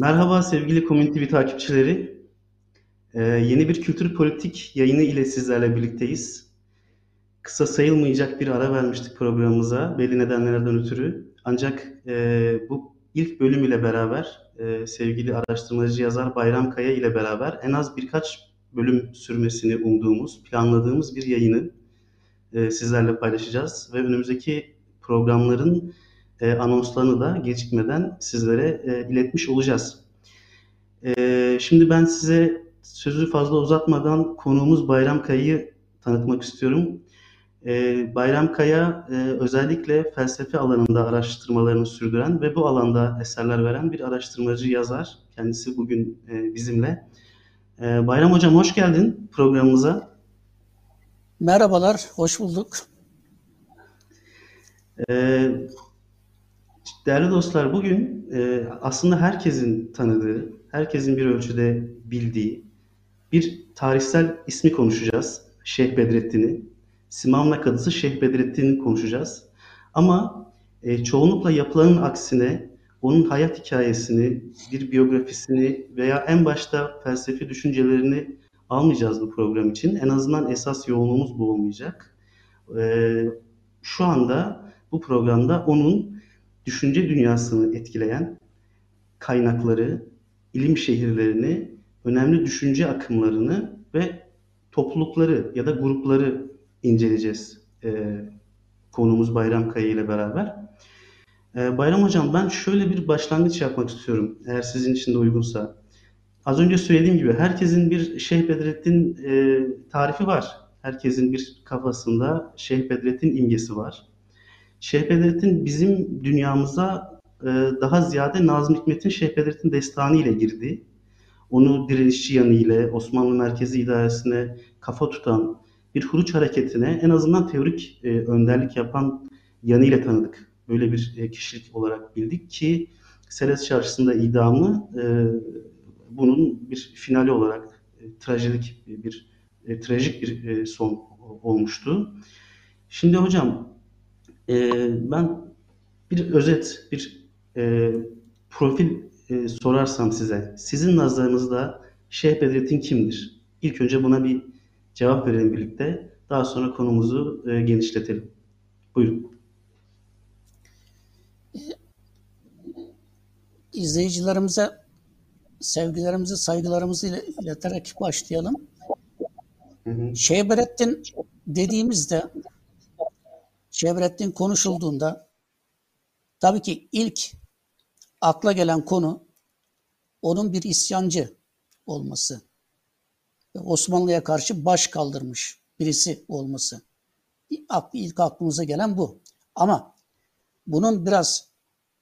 Merhaba sevgili TV takipçileri. Ee, yeni bir kültür politik yayını ile sizlerle birlikteyiz. Kısa sayılmayacak bir ara vermiştik programımıza belli nedenlerden ötürü. Ancak e, bu ilk bölüm ile beraber e, sevgili araştırmacı yazar Bayram Kaya ile beraber en az birkaç bölüm sürmesini umduğumuz, planladığımız bir yayını e, sizlerle paylaşacağız. Ve önümüzdeki programların e, anonslarını da gecikmeden sizlere e, iletmiş olacağız. E, şimdi ben size sözü fazla uzatmadan konuğumuz Bayram Kaya'yı tanıtmak istiyorum. E, Bayram Kaya e, özellikle felsefe alanında araştırmalarını sürdüren ve bu alanda eserler veren bir araştırmacı yazar. Kendisi bugün e, bizimle. E, Bayram Hocam hoş geldin programımıza. Merhabalar, hoş bulduk. Ee, Değerli dostlar, bugün e, aslında herkesin tanıdığı, herkesin bir ölçüde bildiği bir tarihsel ismi konuşacağız. Şeyh Bedrettin'i. Simavna Kadısı Şeyh Bedrettin'i konuşacağız. Ama e, çoğunlukla yapılanın aksine onun hayat hikayesini, bir biyografisini veya en başta felsefi düşüncelerini almayacağız bu program için. En azından esas yoğunluğumuz bu olmayacak. E, şu anda bu programda onun düşünce dünyasını etkileyen kaynakları, ilim şehirlerini, önemli düşünce akımlarını ve toplulukları ya da grupları inceleyeceğiz e, konumuz Bayram Kaya ile beraber. E, Bayram Hocam ben şöyle bir başlangıç yapmak istiyorum eğer sizin için de uygunsa. Az önce söylediğim gibi herkesin bir Şeyh Bedrettin e, tarifi var. Herkesin bir kafasında Şeyh Bedrettin imgesi var. Şeyh Bedrettin bizim dünyamıza e, daha ziyade Nazım Hikmet'in Şeyh Bedrettin destanı ile girdi. Onu direnişçi yanıyla Osmanlı Merkezi İdaresi'ne kafa tutan bir Huruç hareketine en azından teorik e, önderlik yapan yanıyla tanıdık. Böyle bir e, kişilik olarak bildik ki Seles Çarşısı'nda idamı e, bunun bir finali olarak e, trajedik bir e, trajik bir e, son olmuştu. Şimdi hocam e, ben bir özet, bir e, profil e, sorarsam size, sizin nazarınızda Şeyh Bedrettin kimdir? İlk önce buna bir cevap verelim birlikte. Daha sonra konumuzu e, genişletelim. Buyurun. İzleyicilerimize sevgilerimizi, saygılarımızı ileterek başlayalım. Hı hı. Şeyh Bedrettin dediğimizde Şevrettin konuşulduğunda tabii ki ilk akla gelen konu onun bir isyancı olması. Osmanlı'ya karşı baş kaldırmış birisi olması. İlk aklımıza gelen bu. Ama bunun biraz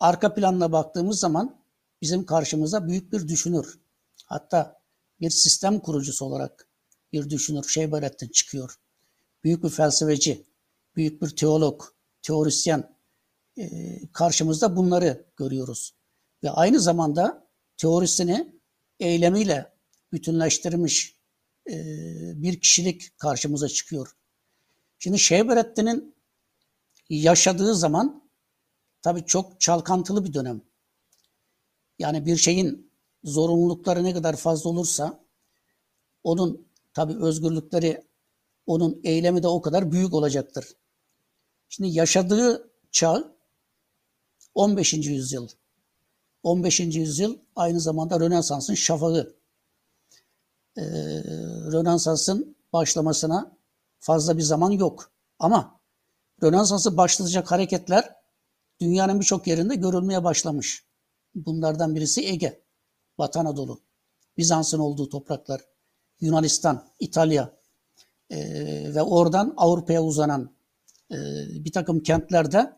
arka planına baktığımız zaman bizim karşımıza büyük bir düşünür. Hatta bir sistem kurucusu olarak bir düşünür Şeyberettin çıkıyor. Büyük bir felsefeci, büyük bir teolog, teorisyen e, karşımızda bunları görüyoruz. Ve aynı zamanda teorisini eylemiyle bütünleştirmiş e, bir kişilik karşımıza çıkıyor. Şimdi Şehberettin'in yaşadığı zaman tabii çok çalkantılı bir dönem. Yani bir şeyin zorunlulukları ne kadar fazla olursa onun tabii özgürlükleri, onun eylemi de o kadar büyük olacaktır. Şimdi yaşadığı çağ 15. yüzyıl. 15. yüzyıl aynı zamanda Rönesans'ın şafağı. Ee, Rönesans'ın başlamasına fazla bir zaman yok. Ama Rönesans'ı başlatacak hareketler dünyanın birçok yerinde görülmeye başlamış. Bunlardan birisi Ege, Batı Anadolu, Bizans'ın olduğu topraklar, Yunanistan, İtalya e, ve oradan Avrupa'ya uzanan e, bir takım kentlerde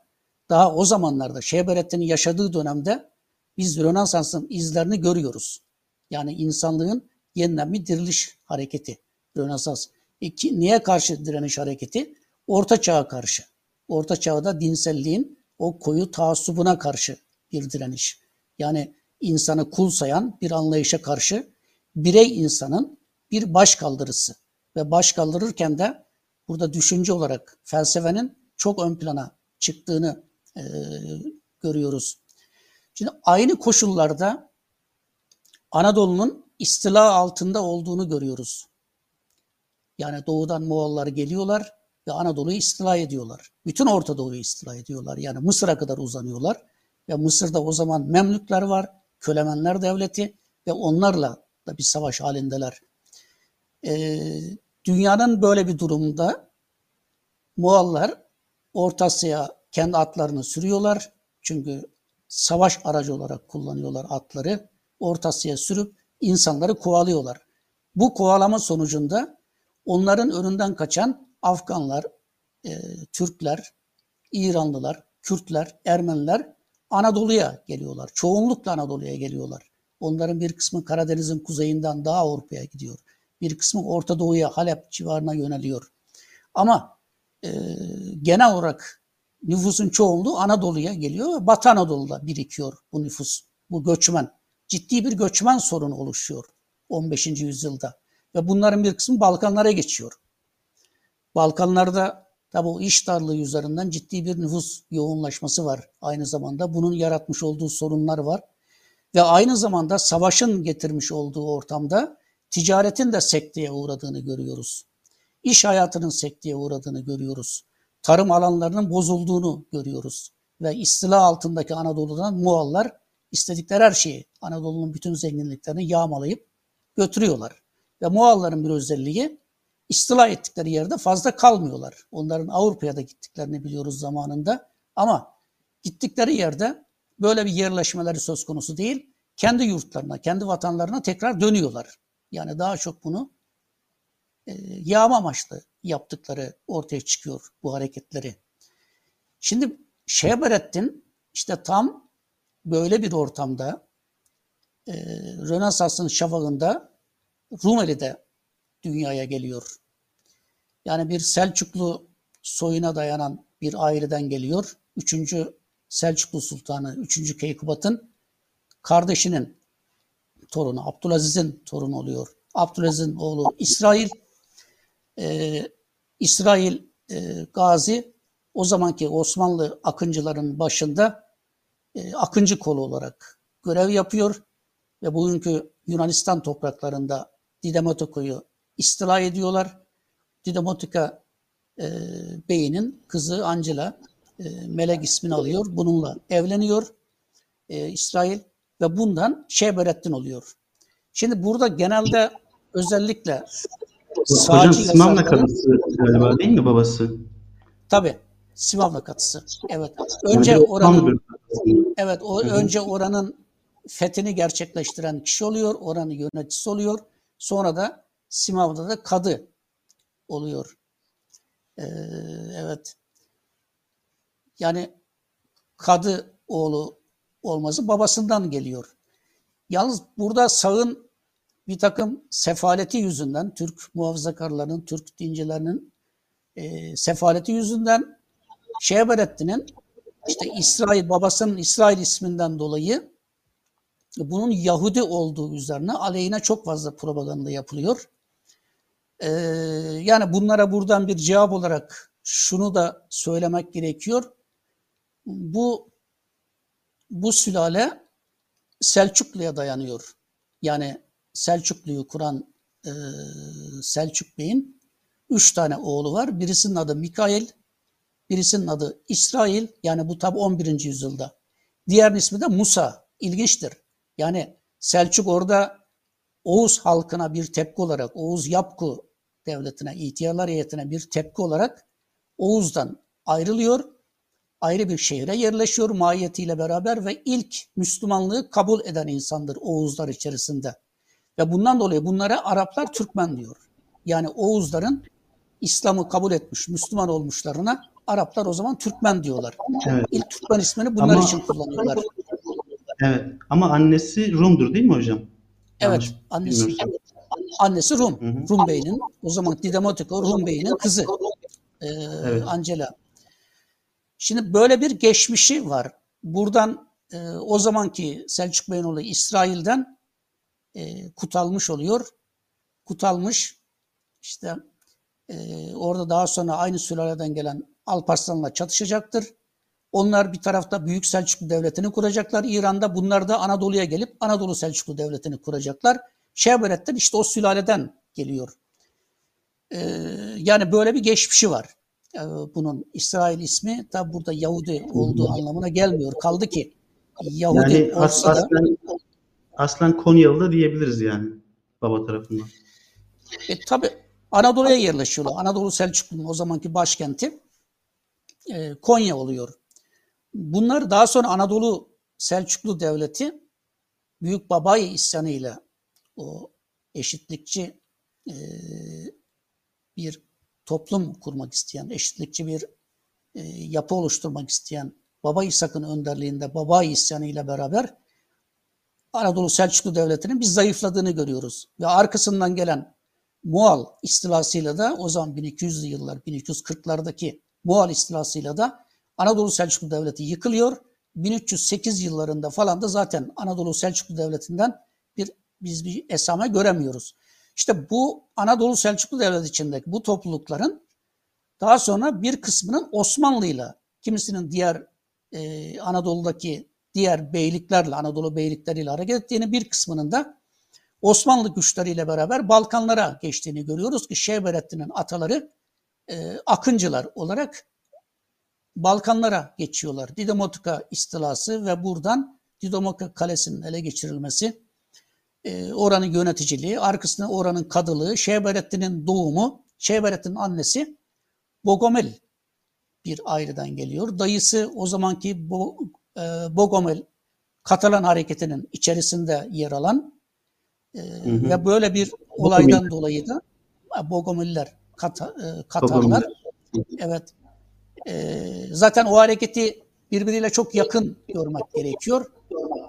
daha o zamanlarda Şehberettin'in yaşadığı dönemde biz Rönesans'ın izlerini görüyoruz. Yani insanlığın yeniden bir diriliş hareketi Rönesans. İki, niye karşı direniş hareketi? Orta çağa karşı. Orta çağda dinselliğin o koyu taassubuna karşı bir direniş. Yani insanı kul sayan bir anlayışa karşı birey insanın bir baş kaldırısı ve baş kaldırırken de burada düşünce olarak felsefenin çok ön plana çıktığını e, görüyoruz. Şimdi aynı koşullarda Anadolu'nun istila altında olduğunu görüyoruz. Yani doğudan Moğollar geliyorlar ve Anadolu'yu istila ediyorlar. Bütün Orta Doğu'yu istila ediyorlar. Yani Mısır'a kadar uzanıyorlar. Ve Mısır'da o zaman Memlükler var, Kölemenler Devleti ve onlarla da bir savaş halindeler. Ee, dünyanın böyle bir durumda Moğollar Orta Asya'ya kendi atlarını sürüyorlar. Çünkü savaş aracı olarak kullanıyorlar atları. Orta Asya'ya sürüp insanları kovalıyorlar. Bu kovalama sonucunda onların önünden kaçan Afganlar, e, Türkler, İranlılar, Kürtler, Ermeniler Anadolu'ya geliyorlar. Çoğunlukla Anadolu'ya geliyorlar. Onların bir kısmı Karadeniz'in kuzeyinden daha Avrupa'ya gidiyor. Bir kısmı Orta Doğu'ya, Halep civarına yöneliyor. Ama e, genel olarak nüfusun çoğunluğu Anadolu'ya geliyor ve Batı Anadolu'da birikiyor bu nüfus, bu göçmen. Ciddi bir göçmen sorunu oluşuyor 15. yüzyılda. Ve bunların bir kısmı Balkanlara geçiyor. Balkanlarda tabi o iş darlığı üzerinden ciddi bir nüfus yoğunlaşması var. Aynı zamanda bunun yaratmış olduğu sorunlar var. Ve aynı zamanda savaşın getirmiş olduğu ortamda ticaretin de sekteye uğradığını görüyoruz. İş hayatının sekteye uğradığını görüyoruz. Tarım alanlarının bozulduğunu görüyoruz. Ve istila altındaki Anadolu'dan Moğollar istedikleri her şeyi, Anadolu'nun bütün zenginliklerini yağmalayıp götürüyorlar. Ve Moğolların bir özelliği istila ettikleri yerde fazla kalmıyorlar. Onların Avrupa'ya da gittiklerini biliyoruz zamanında. Ama gittikleri yerde böyle bir yerleşmeleri söz konusu değil. Kendi yurtlarına, kendi vatanlarına tekrar dönüyorlar. Yani daha çok bunu e, yağma amaçlı yaptıkları ortaya çıkıyor bu hareketleri. Şimdi Şehberettin işte tam böyle bir ortamda e, Rönesans'ın şafağında Rumeli'de dünyaya geliyor. Yani bir Selçuklu soyuna dayanan bir aileden geliyor. Üçüncü Selçuklu Sultanı, üçüncü Keykubat'ın kardeşinin torunu, Abdülaziz'in torunu oluyor. Abdülaziz'in oğlu İsrail, e, İsrail e, Gazi o zamanki Osmanlı akıncıların başında e, akıncı kolu olarak görev yapıyor ve bugünkü Yunanistan topraklarında Didematiko'yu istila ediyorlar. Didemotika e, beyinin kızı Angela e, Melek ismini alıyor. Bununla evleniyor e, İsrail ve bundan Şeberettin oluyor. Şimdi burada genelde özellikle Hocam Simavna kadısı galiba değil mi babası? Tabii. Simavna katısı. Evet. Önce yani oranın Evet, o Hı-hı. önce oranın fethini gerçekleştiren kişi oluyor, oranın yöneticisi oluyor. Sonra da Simav'da da kadı oluyor. Ee, evet. Yani kadı oğlu olması babasından geliyor. Yalnız burada sağın bir takım sefaleti yüzünden, Türk muhafazakarlarının, Türk dincilerinin e, sefaleti yüzünden Şehberettin'in işte İsrail, babasının İsrail isminden dolayı bunun Yahudi olduğu üzerine aleyhine çok fazla propaganda yapılıyor. Ee, yani bunlara buradan bir cevap olarak şunu da söylemek gerekiyor. Bu bu sülale Selçuklu'ya dayanıyor. Yani Selçuklu'yu kuran e, Selçuk Bey'in üç tane oğlu var. Birisinin adı Mikail, birisinin adı İsrail. Yani bu tabi 11. yüzyılda. Diğer ismi de Musa. İlginçtir. Yani Selçuk orada Oğuz halkına bir tepki olarak, Oğuz Yapku devletine, ihtiyarlar heyetine bir tepki olarak Oğuz'dan ayrılıyor. Ayrı bir şehre yerleşiyor mahiyetiyle beraber ve ilk Müslümanlığı kabul eden insandır Oğuzlar içerisinde. Ve bundan dolayı bunlara Araplar Türkmen diyor. Yani Oğuzların İslam'ı kabul etmiş, Müslüman olmuşlarına Araplar o zaman Türkmen diyorlar. Evet. İlk Türkmen ismini bunlar Ama... için kullanıyorlar. Evet. Ama annesi Rum'dur değil mi hocam? Evet. annesi, annesi Rum. Hı hı. Rum Bey'in. O zaman Didemotika Rum Bey'in kızı. Ee, evet. Angela. Şimdi böyle bir geçmişi var. Buradan e, o zamanki Selçuk Bey'in olayı İsrail'den e, kutalmış oluyor. Kutalmış. İşte e, orada daha sonra aynı sülaleden gelen Alparslan'la çatışacaktır. Onlar bir tarafta Büyük Selçuklu Devleti'ni kuracaklar İran'da. Bunlar da Anadolu'ya gelip Anadolu Selçuklu Devleti'ni kuracaklar. Şehberettin işte o sülaleden geliyor. Ee, yani böyle bir geçmişi var. Ee, bunun İsrail ismi tabi burada Yahudi olduğu anlamına gelmiyor. Kaldı ki Yahudi Yani as- olsa da aslen, aslen Konyalı da diyebiliriz yani baba tarafından. E, tabii Anadolu'ya yerleşiyorlar. Anadolu Selçuklu'nun o zamanki başkenti e, Konya oluyor. Bunlar daha sonra Anadolu Selçuklu Devleti Büyük Babayı isyanıyla o eşitlikçi e, bir toplum kurmak isteyen, eşitlikçi bir e, yapı oluşturmak isteyen Baba İshak'ın önderliğinde Baba isyanıyla beraber Anadolu Selçuklu Devleti'nin bir zayıfladığını görüyoruz. Ve arkasından gelen Mual istilasıyla da o zaman 1200'lü yıllar 1240'lardaki Mual istilasıyla da Anadolu Selçuklu Devleti yıkılıyor. 1308 yıllarında falan da zaten Anadolu Selçuklu Devleti'nden bir biz bir esame göremiyoruz. İşte bu Anadolu Selçuklu Devleti içindeki bu toplulukların daha sonra bir kısmının Osmanlı'yla, kimisinin diğer e, Anadolu'daki diğer beyliklerle, Anadolu beylikleriyle hareket ettiğini, bir kısmının da Osmanlı güçleriyle beraber Balkanlara geçtiğini görüyoruz ki Şehberettin'in ataları e, Akıncılar olarak Balkanlara geçiyorlar. Didomotika istilası ve buradan Didomotika Kalesi'nin ele geçirilmesi, e, oranın yöneticiliği, arkasında oranın kadılığı, Şehberettin'in doğumu, Şehberettin'in annesi Bogomel bir aileden geliyor. Dayısı o zamanki Bo, e, Bogomel Katalan hareketinin içerisinde yer alan e, Hı hı. ve böyle bir olaydan dolayı da Bogomiller, Kata, e, Katarlar evet e, zaten o hareketi birbiriyle çok yakın görmek gerekiyor.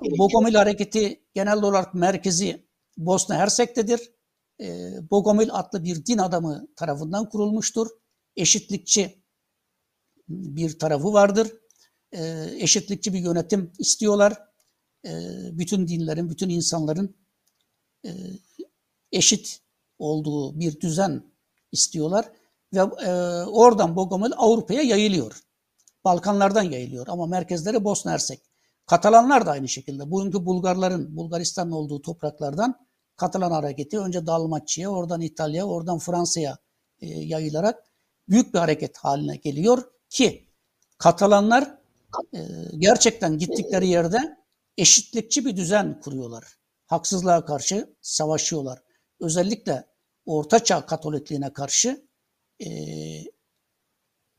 Bogomil hareketi genel olarak merkezi Bosna Hersek'tedir. E, Bogomil adlı bir din adamı tarafından kurulmuştur. Eşitlikçi bir tarafı vardır. E, eşitlikçi bir yönetim istiyorlar. E, bütün dinlerin, bütün insanların e, eşit olduğu bir düzen istiyorlar. Ve e, oradan Bogomil Avrupa'ya yayılıyor. Balkanlardan yayılıyor ama merkezleri Bosna Hersek. Katalanlar da aynı şekilde. Bugünkü Bulgarların, Bulgaristan'ın olduğu topraklardan Katalan hareketi önce Dalmaçya'ya, oradan İtalya, oradan Fransa'ya e, yayılarak büyük bir hareket haline geliyor ki Katalanlar e, gerçekten gittikleri yerde eşitlikçi bir düzen kuruyorlar. Haksızlığa karşı savaşıyorlar. Özellikle Ortaçağ Katolikliğine karşı e,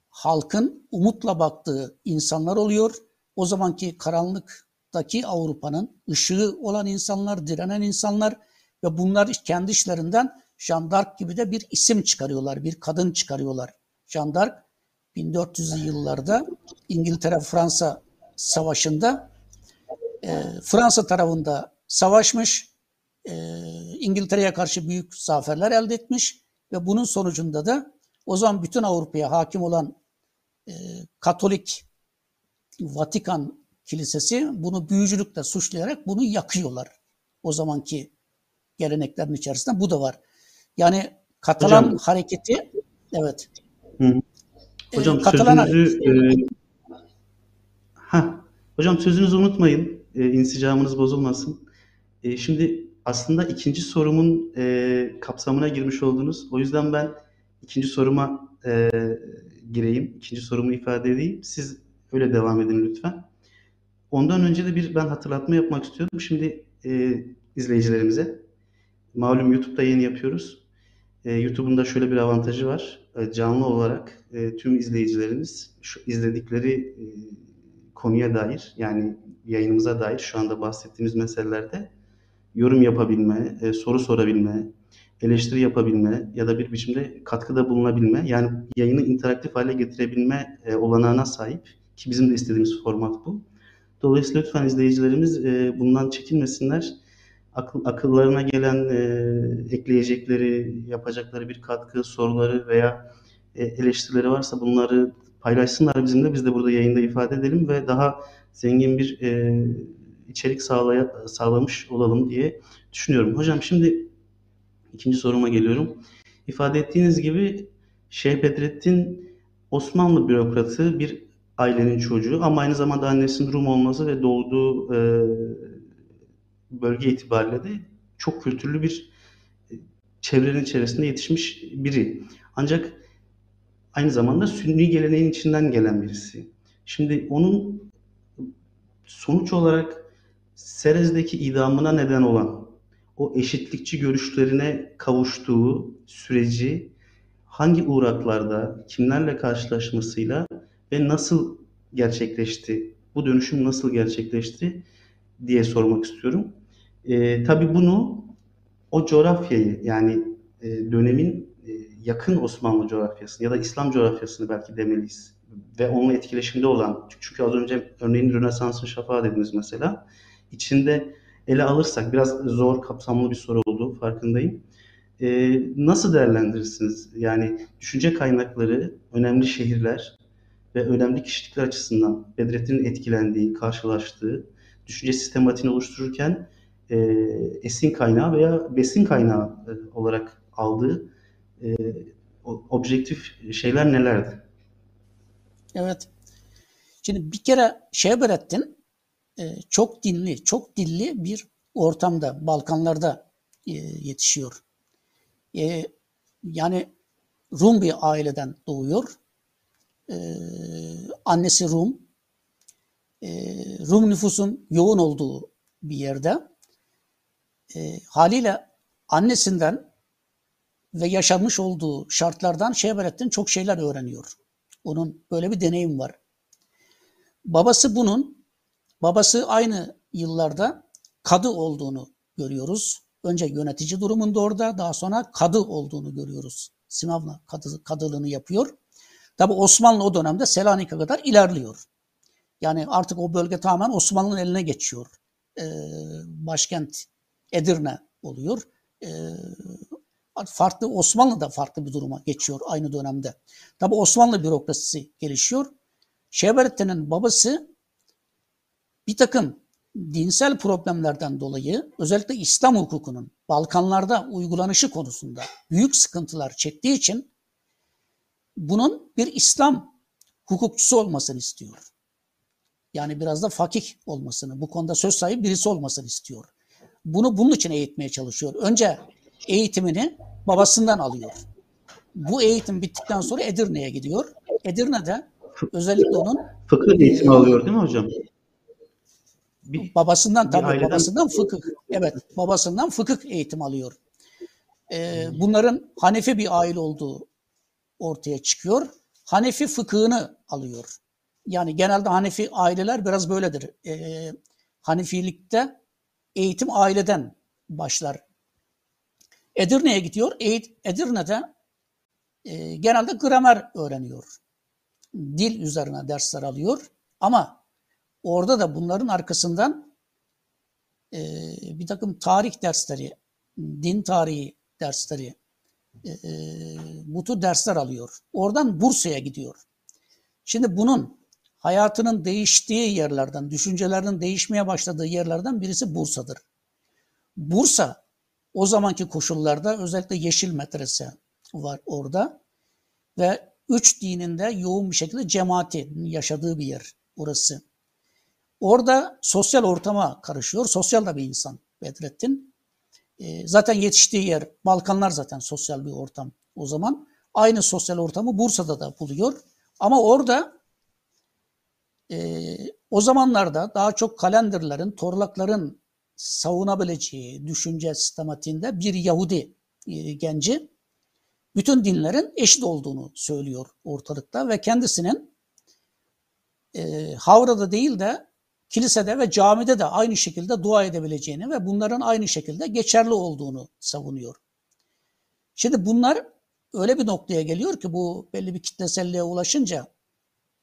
halkın umutla baktığı insanlar oluyor. O zamanki karanlıktaki Avrupa'nın ışığı olan insanlar, direnen insanlar ve bunlar kendi işlerinden d'Arc gibi de bir isim çıkarıyorlar, bir kadın çıkarıyorlar. Jeanne d'Arc 1400'lü yıllarda İngiltere-Fransa savaşında e, Fransa tarafında savaşmış, e, İngiltere'ye karşı büyük zaferler elde etmiş ve bunun sonucunda da o zaman bütün Avrupa'ya hakim olan e, Katolik Vatikan Kilisesi bunu büyücülükle suçlayarak bunu yakıyorlar. O zamanki geleneklerin içerisinde bu da var. Yani Katalan Hocam, hareketi evet. Hı. Hocam e, Katalan sözünüzü hareketi, e, ha, hocam sözünüzü unutmayın. E, insicamınız bozulmasın. E, şimdi aslında ikinci sorumun e, kapsamına girmiş oldunuz. O yüzden ben ikinci soruma e, gireyim. İkinci sorumu ifade edeyim. Siz öyle devam edin lütfen. Ondan önce de bir ben hatırlatma yapmak istiyorum. Şimdi e, izleyicilerimize. Malum YouTube'da yayın yapıyoruz. E, YouTube'un da şöyle bir avantajı var. E, canlı olarak e, tüm izleyicilerimiz şu izledikleri e, konuya dair yani yayınımıza dair şu anda bahsettiğimiz meselelerde yorum yapabilme, e, soru sorabilme, eleştiri yapabilme ya da bir biçimde katkıda bulunabilme yani yayını interaktif hale getirebilme e, olanağına sahip ki bizim de istediğimiz format bu. Dolayısıyla lütfen izleyicilerimiz e, bundan çekinmesinler. Akıl, akıllarına gelen e, ekleyecekleri, yapacakları bir katkı, soruları veya e, eleştirileri varsa bunları paylaşsınlar bizimle. Biz de burada yayında ifade edelim ve daha zengin bir e, içerik sağlaya, sağlamış olalım diye düşünüyorum. Hocam şimdi ikinci soruma geliyorum. İfade ettiğiniz gibi Şeyh Bedrettin Osmanlı bürokratı bir ailenin çocuğu ama aynı zamanda annesinin Rum olması ve doğduğu e, bölge itibariyle de çok kültürlü bir e, çevrenin içerisinde yetişmiş biri. Ancak aynı zamanda Sünni geleneğin içinden gelen birisi. Şimdi onun sonuç olarak Serez'deki idamına neden olan o eşitlikçi görüşlerine kavuştuğu süreci hangi uğraklarda, kimlerle karşılaşmasıyla ve nasıl gerçekleşti, bu dönüşüm nasıl gerçekleşti diye sormak istiyorum. E, tabii bunu o coğrafyayı yani e, dönemin e, yakın Osmanlı coğrafyasını ya da İslam coğrafyasını belki demeliyiz ve onunla etkileşimde olan çünkü az önce örneğin Rönesans'ın şafağı dediniz mesela içinde ele alırsak biraz zor kapsamlı bir soru oldu farkındayım. Ee, nasıl değerlendirirsiniz? Yani düşünce kaynakları, önemli şehirler ve önemli kişilikler açısından Bedrettin'in etkilendiği, karşılaştığı, düşünce sistematiğini oluştururken e, esin kaynağı veya besin kaynağı e, olarak aldığı e, objektif şeyler nelerdi? Evet. Şimdi bir kere Şehberettin e, çok dinli, çok dilli bir ortamda, Balkanlarda e, yetişiyor. E, yani Rum bir aileden doğuyor. Annesi Rum. Rum nüfusun yoğun olduğu bir yerde. Haliyle annesinden ve yaşamış olduğu şartlardan Şehberettin çok şeyler öğreniyor. Onun böyle bir deneyim var. Babası bunun, babası aynı yıllarda kadı olduğunu görüyoruz. Önce yönetici durumunda orada, daha sonra kadı olduğunu görüyoruz. Simavna kadı, kadılığını yapıyor. Tabi Osmanlı o dönemde Selanik'e kadar ilerliyor. Yani artık o bölge tamamen Osmanlı'nın eline geçiyor. Ee, başkent Edirne oluyor. Ee, farklı Osmanlı da farklı bir duruma geçiyor aynı dönemde. Tabi Osmanlı bürokrasisi gelişiyor. Şehberettin'in babası bir takım dinsel problemlerden dolayı özellikle İslam hukukunun Balkanlarda uygulanışı konusunda büyük sıkıntılar çektiği için bunun bir İslam hukukçusu olmasını istiyor. Yani biraz da fakih olmasını, bu konuda söz sahibi birisi olmasını istiyor. Bunu bunun için eğitmeye çalışıyor. Önce eğitimini babasından alıyor. Bu eğitim bittikten sonra Edirne'ye gidiyor. Edirne'de özellikle onun fıkıh eğitimi alıyor değil mi hocam? Bir, babasından tabii aileden... babasından fıkıh. Evet, babasından fıkıh eğitim alıyor. Ee, bunların Hanefi bir aile olduğu ortaya çıkıyor. Hanefi fıkhını alıyor. Yani genelde Hanefi aileler biraz böyledir. Ee, Hanefilikte eğitim aileden başlar. Edirne'ye gidiyor. Edirne'de e, genelde gramer öğreniyor. Dil üzerine dersler alıyor. Ama orada da bunların arkasından e, bir takım tarih dersleri, din tarihi dersleri, e, e, bu dersler alıyor. Oradan Bursa'ya gidiyor. Şimdi bunun hayatının değiştiği yerlerden, düşüncelerinin değişmeye başladığı yerlerden birisi Bursa'dır. Bursa o zamanki koşullarda özellikle Yeşil Medrese var orada ve üç dininde yoğun bir şekilde cemaati yaşadığı bir yer orası. Orada sosyal ortama karışıyor. Sosyal da bir insan Bedrettin. E, zaten yetiştiği yer Balkanlar zaten sosyal bir ortam o zaman. Aynı sosyal ortamı Bursa'da da buluyor. Ama orada e, o zamanlarda daha çok kalenderlerin, torlakların savunabileceği düşünce sistematiğinde bir Yahudi e, genci bütün dinlerin eşit olduğunu söylüyor ortalıkta ve kendisinin e, Havra'da değil de kilisede ve camide de aynı şekilde dua edebileceğini ve bunların aynı şekilde geçerli olduğunu savunuyor. Şimdi bunlar öyle bir noktaya geliyor ki bu belli bir kitleselliğe ulaşınca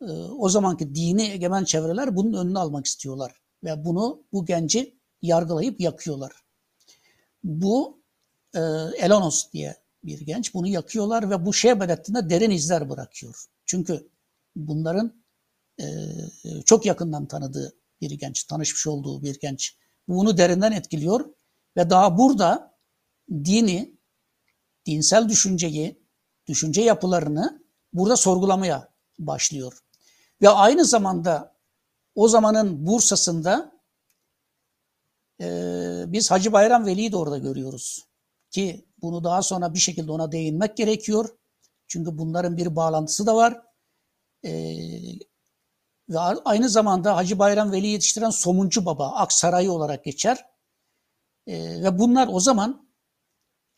e, o zamanki dini egemen çevreler bunun önünü almak istiyorlar ve bunu bu genci yargılayıp yakıyorlar. Bu e, Elonos diye bir genç. Bunu yakıyorlar ve bu Şehbedettin'de derin izler bırakıyor. Çünkü bunların e, çok yakından tanıdığı bir genç, tanışmış olduğu bir genç. Bunu derinden etkiliyor ve daha burada dini, dinsel düşünceyi, düşünce yapılarını burada sorgulamaya başlıyor. Ve aynı zamanda o zamanın Bursa'sında e, biz Hacı Bayram Veli'yi de orada görüyoruz. Ki bunu daha sonra bir şekilde ona değinmek gerekiyor. Çünkü bunların bir bağlantısı da var. E, aynı zamanda Hacı Bayram Veli yetiştiren Somuncu Baba, Aksaray olarak geçer. E, ve bunlar o zaman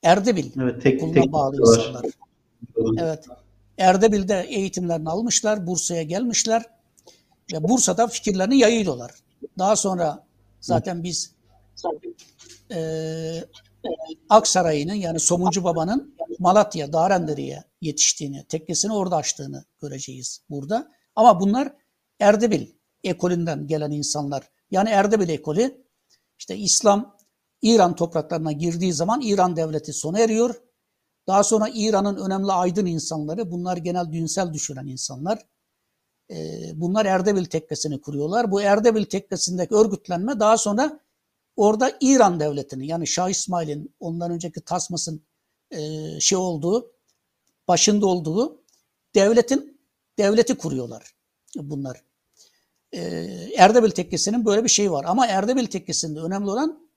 Erdebil evet, tek, okuluna tek bağlı var. insanlar. Evet. Erdebil'de eğitimlerini almışlar, Bursa'ya gelmişler ve Bursa'da fikirlerini yayıyorlar. Daha sonra zaten biz e, Aksaray'ın yani Somuncu Baba'nın Malatya, Darenderi'ye yetiştiğini, tekkesini orada açtığını göreceğiz burada. Ama bunlar Erdebil ekolünden gelen insanlar. Yani Erdebil ekolü işte İslam İran topraklarına girdiği zaman İran devleti sona eriyor. Daha sonra İran'ın önemli aydın insanları, bunlar genel dünsel düşünen insanlar. Bunlar Erdebil tekkesini kuruyorlar. Bu Erdebil tekkesindeki örgütlenme daha sonra orada İran devletini yani Şah İsmail'in ondan önceki Tasmas'ın şey olduğu, başında olduğu devletin devleti kuruyorlar bunlar. Erdebil tekkesinin böyle bir şeyi var. Ama Erdebil tekkesinde önemli olan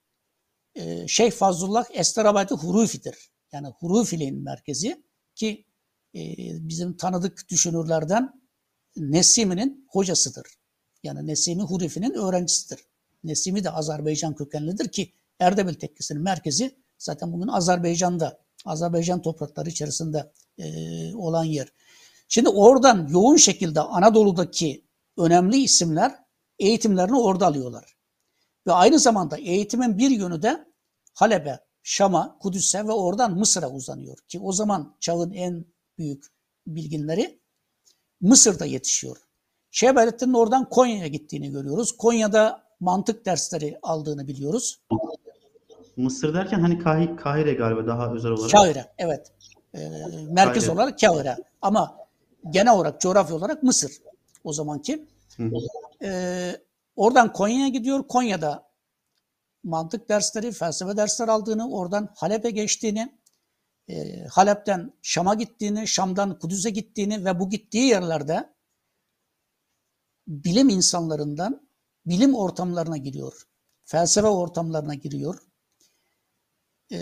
Şeyh Fazlullah Esterabadi Hurufi'dir. Yani Hurufiliğin merkezi ki bizim tanıdık düşünürlerden Nesimi'nin hocasıdır. Yani Nesimi Hurufi'nin öğrencisidir. Nesimi de Azerbaycan kökenlidir ki Erdebil Tekkesi'nin merkezi zaten bugün Azerbaycan'da, Azerbaycan toprakları içerisinde e, olan yer. Şimdi oradan yoğun şekilde Anadolu'daki önemli isimler eğitimlerini orada alıyorlar. Ve aynı zamanda eğitimin bir yönü de Halep'e, Şam'a, Kudüs'e ve oradan Mısır'a uzanıyor. Ki o zaman çağın en büyük bilginleri Mısır'da yetişiyor. Şehbelettin'in oradan Konya'ya gittiğini görüyoruz. Konya'da mantık dersleri aldığını biliyoruz. Mısır derken hani Kah Kahire galiba daha özel olarak. Kahire, evet. Ee, merkez Kahire. olarak Kahire. Ama genel olarak, coğrafya olarak Mısır o zamanki. Hı hı. Ee, oradan Konya'ya gidiyor. Konya'da mantık dersleri, felsefe dersleri aldığını, oradan Halep'e geçtiğini, e, Halep'ten Şam'a gittiğini, Şam'dan Kudüs'e gittiğini ve bu gittiği yerlerde bilim insanlarından bilim ortamlarına giriyor. Felsefe ortamlarına giriyor. E,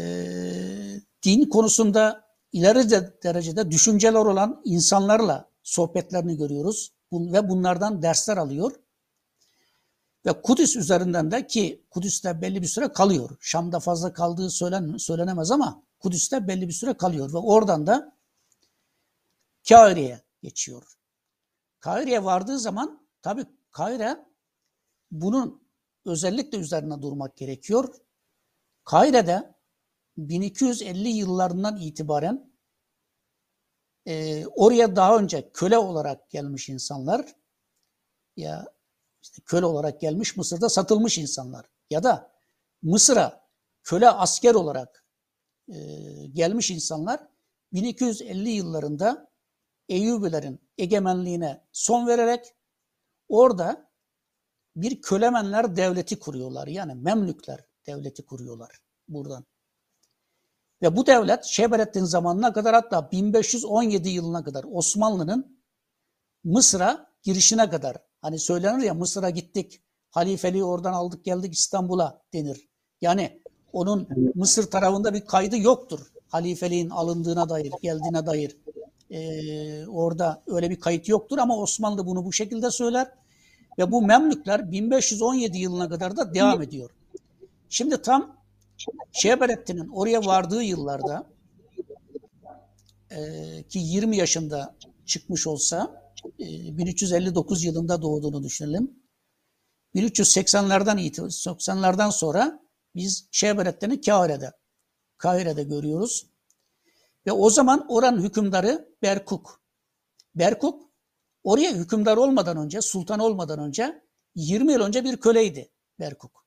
din konusunda ileri de- derecede düşünceler olan insanlarla sohbetlerini görüyoruz ve bunlardan dersler alıyor. Ve Kudüs üzerinden de ki Kudüs'te belli bir süre kalıyor. Şam'da fazla kaldığı söylen, söylenemez ama Kudüs'te belli bir süre kalıyor. Ve oradan da Kahire'ye geçiyor. Kahire'ye vardığı zaman tabii Kahire bunun özellikle üzerine durmak gerekiyor. Kahire'de 1250 yıllarından itibaren e, oraya daha önce köle olarak gelmiş insanlar ya işte köle olarak gelmiş Mısır'da satılmış insanlar ya da Mısır'a köle asker olarak e, gelmiş insanlar 1250 yıllarında Eyyubilerin egemenliğine son vererek orada bir kölemenler devleti kuruyorlar. Yani Memlükler devleti kuruyorlar buradan. Ve bu devlet Şehberettin zamanına kadar hatta 1517 yılına kadar Osmanlı'nın Mısır'a girişine kadar hani söylenir ya Mısır'a gittik halifeliği oradan aldık geldik İstanbul'a denir. Yani onun Mısır tarafında bir kaydı yoktur. Halifeliğin alındığına dair, geldiğine dair. Ee, orada öyle bir kayıt yoktur ama Osmanlı bunu bu şekilde söyler. Ve bu Memlükler 1517 yılına kadar da devam ediyor. Şimdi tam Şehberettin'in oraya vardığı yıllarda e, ki 20 yaşında çıkmış olsa e, 1359 yılında doğduğunu düşünelim. 1380'lerden itibaren 80'lerden sonra biz Şehberettin'i Kahire'de Kahire'de görüyoruz. Ve o zaman oranın hükümdarı Berkuk. Berkuk oraya hükümdar olmadan önce, sultan olmadan önce 20 yıl önce bir köleydi Berkuk.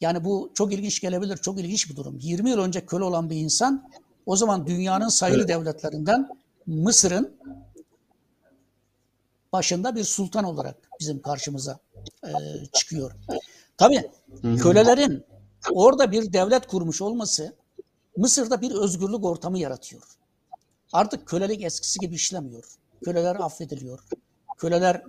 Yani bu çok ilginç gelebilir, çok ilginç bir durum. 20 yıl önce köle olan bir insan o zaman dünyanın sayılı Evet. devletlerinden Mısır'ın başında bir sultan olarak bizim karşımıza e, çıkıyor. Tabii kölelerin orada bir devlet kurmuş olması Mısır'da bir özgürlük ortamı yaratıyor. Artık kölelik eskisi gibi işlemiyor. köleler affediliyor. Köleler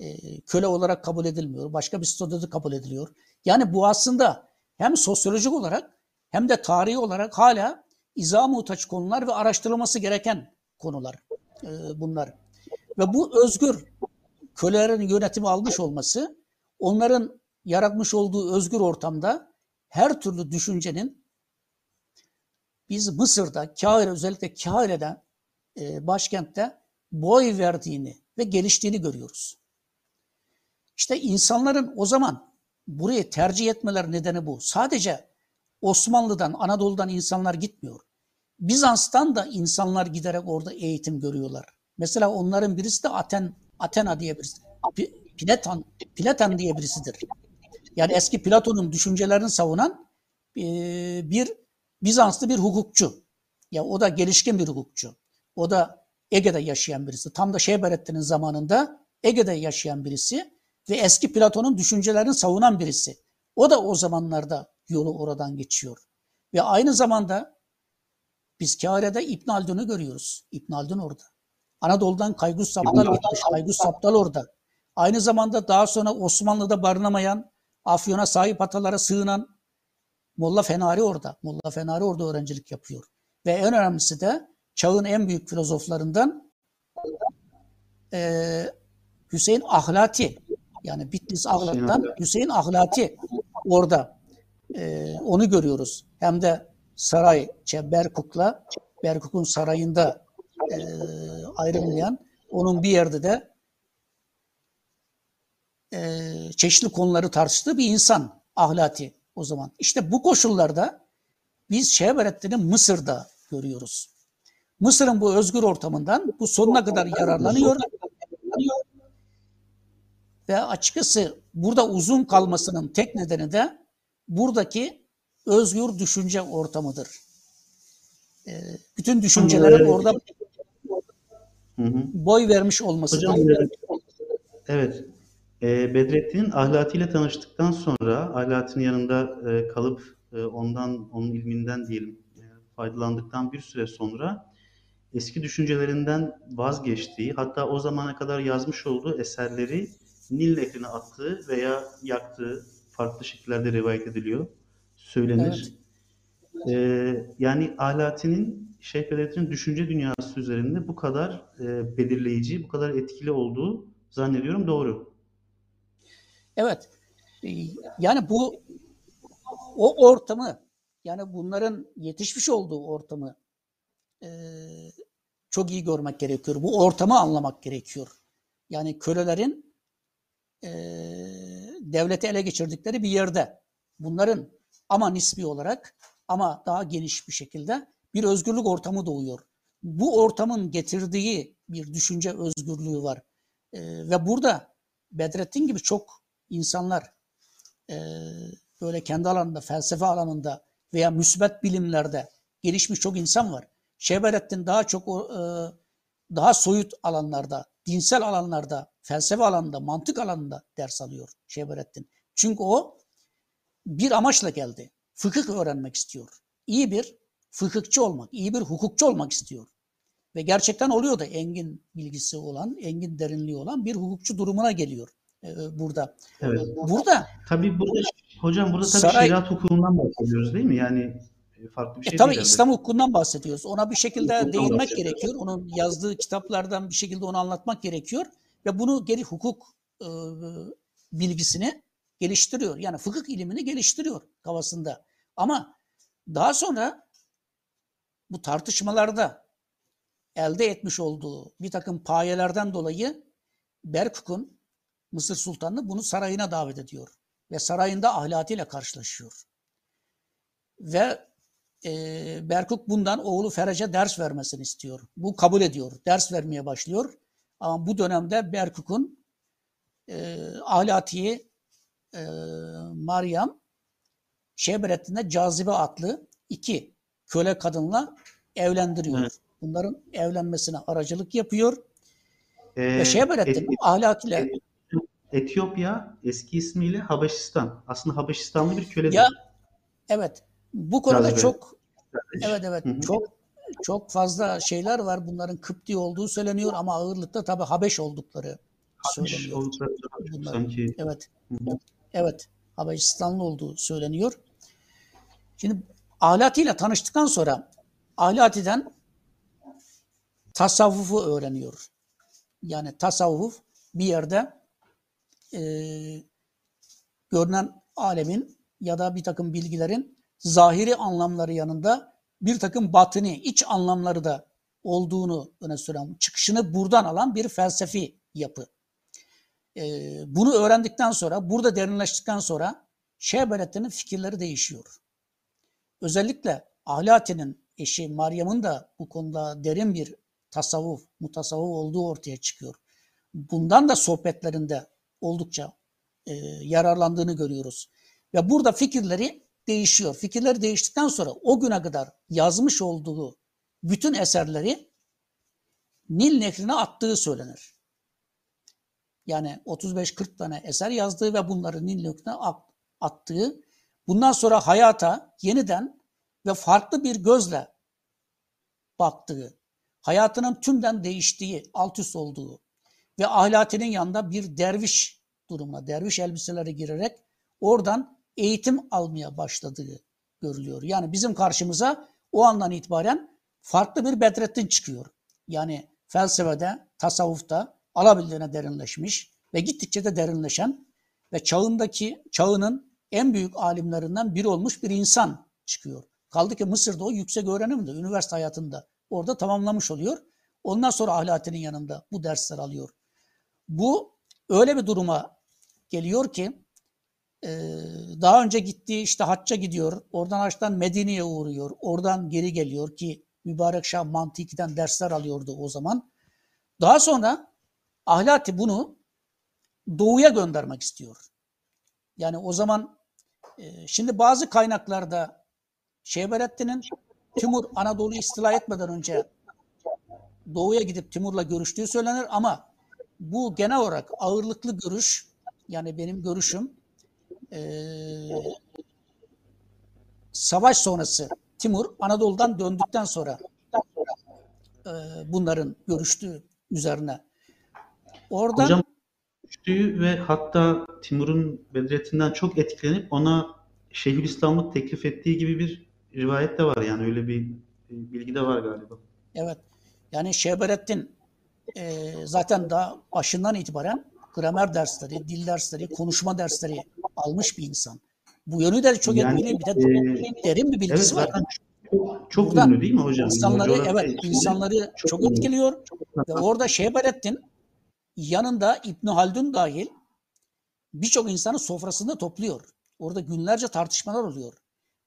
e, köle olarak kabul edilmiyor. Başka bir statüde kabul ediliyor. Yani bu aslında hem sosyolojik olarak hem de tarihi olarak hala izah muhtaç konular ve araştırılması gereken konular e, bunlar. Ve bu özgür kölelerin yönetimi almış olması onların yaratmış olduğu özgür ortamda her türlü düşüncenin biz Mısır'da, Kahire özellikle Kahire'de e, başkentte boy verdiğini ve geliştiğini görüyoruz. İşte insanların o zaman burayı tercih etmeler nedeni bu. Sadece Osmanlı'dan, Anadolu'dan insanlar gitmiyor. Bizans'tan da insanlar giderek orada eğitim görüyorlar. Mesela onların birisi de Aten, Athena diye birisi. Platon, Platon diye birisidir. Yani eski Platon'un düşüncelerini savunan e, bir Bizanslı bir hukukçu. Ya o da gelişkin bir hukukçu. O da Ege'de yaşayan birisi. Tam da Şehberettin'in zamanında Ege'de yaşayan birisi ve eski Platon'un düşüncelerini savunan birisi. O da o zamanlarda yolu oradan geçiyor. Ve aynı zamanda biz Kahire'de İbn Haldun'u görüyoruz. İbn Haldun orada. Anadolu'dan Kaygus Saptal gitmiş. Kaygus Saptal orada. Aynı zamanda daha sonra Osmanlı'da barınamayan, Afyon'a sahip atalara sığınan Molla Fenari orada. Molla Fenari orada öğrencilik yapıyor. Ve en önemlisi de çağın en büyük filozoflarından e, Hüseyin Ahlati. Yani Bitlis Ahlat'tan Hüseyin Ahlati orada. E, onu görüyoruz. Hem de saray, şey, Berkuk'la Berkuk'un sarayında e, ayrılmayan onun bir yerde de e, çeşitli konuları tartıştığı bir insan ahlati o zaman. İşte bu koşullarda biz Şehberettin'i Mısır'da görüyoruz. Mısır'ın bu özgür ortamından bu sonuna kadar yararlanıyor. Ve açıkçası burada uzun kalmasının tek nedeni de buradaki özgür düşünce ortamıdır. Ee, bütün düşüncelerin orada boy vermiş olması. Hocam, evet. E, Bedrettin'in ahlatiyle tanıştıktan sonra ahlatin yanında e, kalıp e, ondan, onun ilminden diyelim e, faydalandıktan bir süre sonra eski düşüncelerinden vazgeçtiği, hatta o zamana kadar yazmış olduğu eserleri Nil Nehri'ne attığı veya yaktığı farklı şekillerde rivayet ediliyor, söylenir. Evet. Ee, yani Alati'nin, Şeyh Bedrettin'in düşünce dünyası üzerinde bu kadar e, belirleyici, bu kadar etkili olduğu zannediyorum doğru. Evet. Ee, yani bu o ortamı yani bunların yetişmiş olduğu ortamı e, çok iyi görmek gerekiyor. Bu ortamı anlamak gerekiyor. Yani kölelerin e, devleti ele geçirdikleri bir yerde bunların ama nispi olarak ama daha geniş bir şekilde bir özgürlük ortamı doğuyor. Bu ortamın getirdiği bir düşünce özgürlüğü var. E, ve burada Bedrettin gibi çok insanlar e, böyle kendi alanında, felsefe alanında veya müsbet bilimlerde gelişmiş çok insan var. Şehberettin daha çok e, daha soyut alanlarda, dinsel alanlarda, felsefe alanında, mantık alanında ders alıyor Şehberettin. Çünkü o bir amaçla geldi. Fıkıh öğrenmek istiyor. İyi bir fıkıhçı olmak, iyi bir hukukçu olmak istiyor. Ve gerçekten oluyor da engin bilgisi olan, engin derinliği olan bir hukukçu durumuna geliyor. E, burada. Evet. Burada tabii burada hocam burada tabii saray, şeriat hukukundan bahsediyoruz değil mi? Yani e, farklı bir e, şey e, tabii. İslam hukukundan bahsediyoruz. Ona bir şekilde Hukuktan değinmek gerekiyor. Onun yazdığı kitaplardan bir şekilde onu anlatmak gerekiyor ve bunu geri hukuk e, bilgisini geliştiriyor. Yani fıkıh ilimini geliştiriyor kafasında. Ama daha sonra bu tartışmalarda elde etmiş olduğu bir takım payelerden dolayı Berkuk'un Mısır Sultanı bunu sarayına davet ediyor. Ve sarayında ahlatiyle karşılaşıyor. Ve e, Berkuk bundan oğlu Ferece ders vermesini istiyor. Bu kabul ediyor. Ders vermeye başlıyor. Ama bu dönemde Berkuk'un e, ahlatiyi e, Meryem Şebrettin'de Cazibe adlı iki köle kadınla evlendiriyor. Evet. Bunların evlenmesine aracılık yapıyor. Ee, Ve Şebrettin e, ahlakıyla e, Etiyopya eski ismiyle Habeşistan. Aslında Habeşistanlı bir köle. Ya evet. Bu konuda Cazibe. çok evet evet Hı-hı. çok çok fazla şeyler var. Bunların Kıpti olduğu söyleniyor ama ağırlıkta tabii Habeş oldukları söyleniyor. oldukları Bunlar. sanki. Evet. Hı hı. Evet. Habeşistanlı olduğu söyleniyor. Şimdi Ahlati ile tanıştıktan sonra Ahlati'den tasavvufu öğreniyor. Yani tasavvuf bir yerde e, görünen alemin ya da bir takım bilgilerin zahiri anlamları yanında bir takım batini, iç anlamları da olduğunu öne süren, çıkışını buradan alan bir felsefi yapı. E, bunu öğrendikten sonra, burada derinleştikten sonra Şehbelettin'in fikirleri değişiyor. Özellikle Ahlati'nin eşi Meryem'in de bu konuda derin bir tasavvuf, mutasavvuf olduğu ortaya çıkıyor. Bundan da sohbetlerinde oldukça e, yararlandığını görüyoruz. Ve burada fikirleri değişiyor. Fikirleri değiştikten sonra o güne kadar yazmış olduğu bütün eserleri Nil Nehri'ne attığı söylenir. Yani 35-40 tane eser yazdığı ve bunları Nil Nehri'ne attığı, bundan sonra hayata yeniden ve farklı bir gözle baktığı, hayatının tümden değiştiği, alt üst olduğu ve ahlatinin yanında bir derviş durumuna, derviş elbiseleri girerek oradan eğitim almaya başladığı görülüyor. Yani bizim karşımıza o andan itibaren farklı bir Bedrettin çıkıyor. Yani felsefede, tasavvufta alabildiğine derinleşmiş ve gittikçe de derinleşen ve çağındaki, çağının en büyük alimlerinden biri olmuş bir insan çıkıyor. Kaldı ki Mısır'da o yüksek öğrenimde, üniversite hayatında orada tamamlamış oluyor. Ondan sonra Ahlati'nin yanında bu dersler alıyor. Bu öyle bir duruma geliyor ki daha önce gittiği işte hacca gidiyor. Oradan haçtan Medine'ye uğruyor. Oradan geri geliyor ki Mübarek Şah Mantiki'den dersler alıyordu o zaman. Daha sonra Ahlati bunu doğuya göndermek istiyor. Yani o zaman şimdi bazı kaynaklarda Şehberettin'in Timur Anadolu'yu istila etmeden önce doğuya gidip Timur'la görüştüğü söylenir ama bu genel olarak ağırlıklı görüş yani benim görüşüm e, savaş sonrası Timur Anadolu'dan döndükten sonra e, bunların görüştüğü üzerine. Oradan Hocam görüştüğü ve hatta Timur'un Bedrettin'den çok etkilenip ona Şeyhülislamlık teklif ettiği gibi bir rivayet de var yani öyle bir bilgi de var galiba. Evet. Yani Şehberettin e, zaten daha başından itibaren gramer dersleri, dil dersleri, konuşma dersleri almış bir insan. Bu yönü de çok Yani, etkili. Bir de e, derin bir Evet bilgisi var. zaten çok, çok Buradan ünlü değil mi hocam? İnsanları Coğrafya evet insanları çok çok, etkiliyor ve orada Şehberettin yanında İbn Haldun dahil birçok insanı sofrasında topluyor. Orada günlerce tartışmalar oluyor.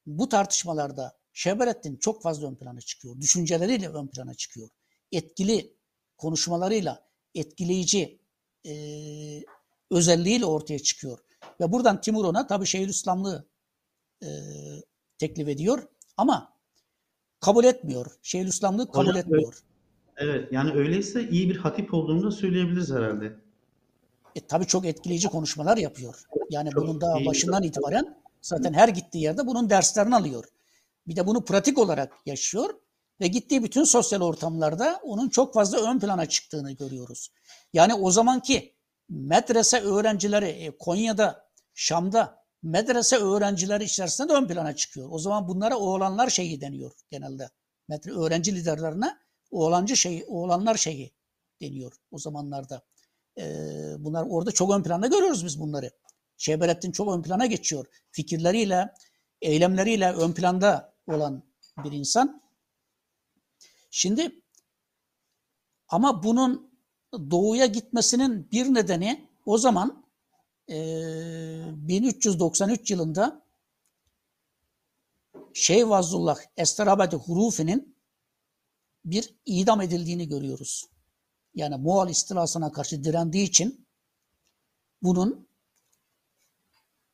Bu tartışmalarda Şehberettin çok fazla ön plana çıkıyor. Düşünceleriyle ön plana çıkıyor. Etkili konuşmalarıyla, etkileyici e, özelliğiyle ortaya çıkıyor. Ve buradan Timur ona tabii Şeyhülislamlığı e, teklif ediyor ama kabul etmiyor. Şeyhülislamlığı kabul Hocam, etmiyor. Evet yani öyleyse iyi bir hatip olduğunu da söyleyebiliriz herhalde. E, tabii çok etkileyici konuşmalar yapıyor. Yani Çok bunun daha iyi. başından itibaren zaten her gittiği yerde bunun derslerini alıyor. Bir de bunu pratik olarak yaşıyor ve gittiği bütün sosyal ortamlarda onun çok fazla ön plana çıktığını görüyoruz. Yani o zamanki medrese öğrencileri e, Konya'da, Şam'da medrese öğrencileri içerisinde de ön plana çıkıyor. O zaman bunlara oğlanlar şeyi deniyor genelde. Medre, öğrenci liderlerine oğlancı şeyi, oğlanlar şeyi deniyor o zamanlarda. Ee, bunlar orada çok ön planda görüyoruz biz bunları. Şehberettin çok ön plana geçiyor. Fikirleriyle, eylemleriyle ön planda olan bir insan. Şimdi ama bunun doğuya gitmesinin bir nedeni o zaman e, 1393 yılında Şeyh Vazullah Esterabadi Hurufi'nin bir idam edildiğini görüyoruz. Yani Moğol istilasına karşı direndiği için bunun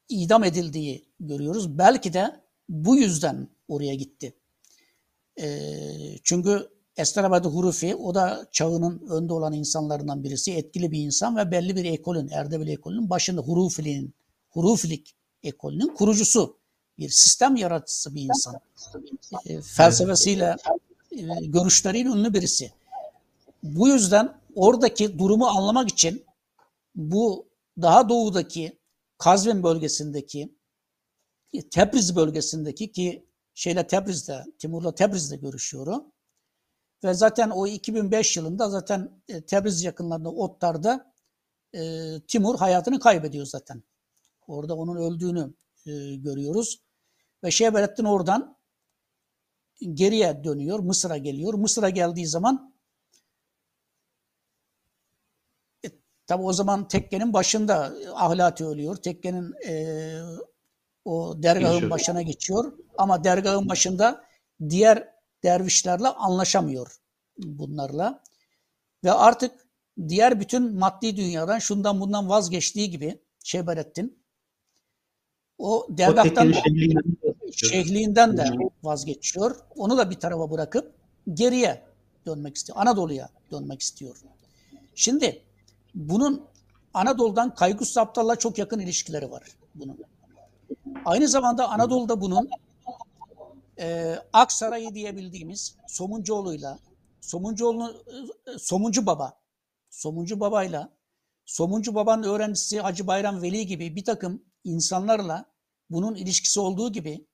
idam edildiği görüyoruz. Belki de bu yüzden oraya gitti. E, çünkü Esterabadi Hurufi o da çağının önde olan insanlarından birisi. Etkili bir insan ve belli bir ekolün, Erdebil ekolünün başında Hurufiliğin, Hurufilik ekolünün kurucusu. Bir sistem yaratıcısı bir insan. E, felsefesiyle, e, görüşleriyle ünlü birisi. Bu yüzden oradaki durumu anlamak için bu daha doğudaki Kazvin bölgesindeki Tebriz bölgesindeki ki şeyle Tebriz'de, Timur'la Tebriz'de görüşüyorum. Ve zaten o 2005 yılında zaten e, Tebriz yakınlarında Ottar'da e, Timur hayatını kaybediyor zaten. Orada onun öldüğünü e, görüyoruz. Ve Şehberettin oradan geriye dönüyor, Mısır'a geliyor. Mısır'a geldiği zaman e, tabi o zaman tekkenin başında Ahlati ölüyor. Tekkenin e, o dergahın Geçiyor. başına geçiyor. Ama dergahın başında diğer dervişlerle anlaşamıyor bunlarla. Ve artık diğer bütün maddi dünyadan şundan bundan vazgeçtiği gibi Şehberettin o O dergahtan tekkenin şehliğinden de vazgeçiyor. Onu da bir tarafa bırakıp geriye dönmek istiyor. Anadolu'ya dönmek istiyor. Şimdi bunun Anadolu'dan Kaygus Aptal'la çok yakın ilişkileri var bunun. Aynı zamanda Anadolu'da bunun e, Aksaray'ı diyebildiğimiz Somuncuoğlu'yla Somuncuoğlu e, Somuncu Baba Somuncu Baba'yla Somuncu Baba'nın öğrencisi Hacı Bayram Veli gibi bir takım insanlarla bunun ilişkisi olduğu gibi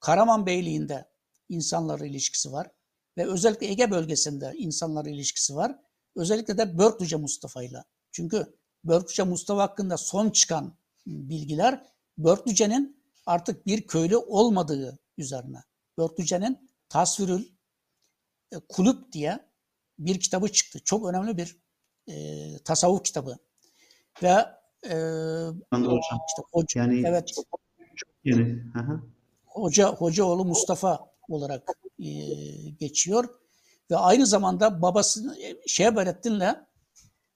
Karaman Beyliği'nde insanlarla ilişkisi var ve özellikle Ege bölgesinde insanlarla ilişkisi var. Özellikle de Börklüce Mustafa ile. Çünkü Börklüce Mustafa hakkında son çıkan bilgiler Börklüce'nin artık bir köylü olmadığı üzerine. Börklüce'nin Tasvirül e, Kulüp diye bir kitabı çıktı. Çok önemli bir e, tasavvuf kitabı. Ve e, hocam. işte hoca, Yani evet yeni. Hı hı. Hoca Hocaoğlu Mustafa olarak e, geçiyor ve aynı zamanda babası e, Şehberettin'le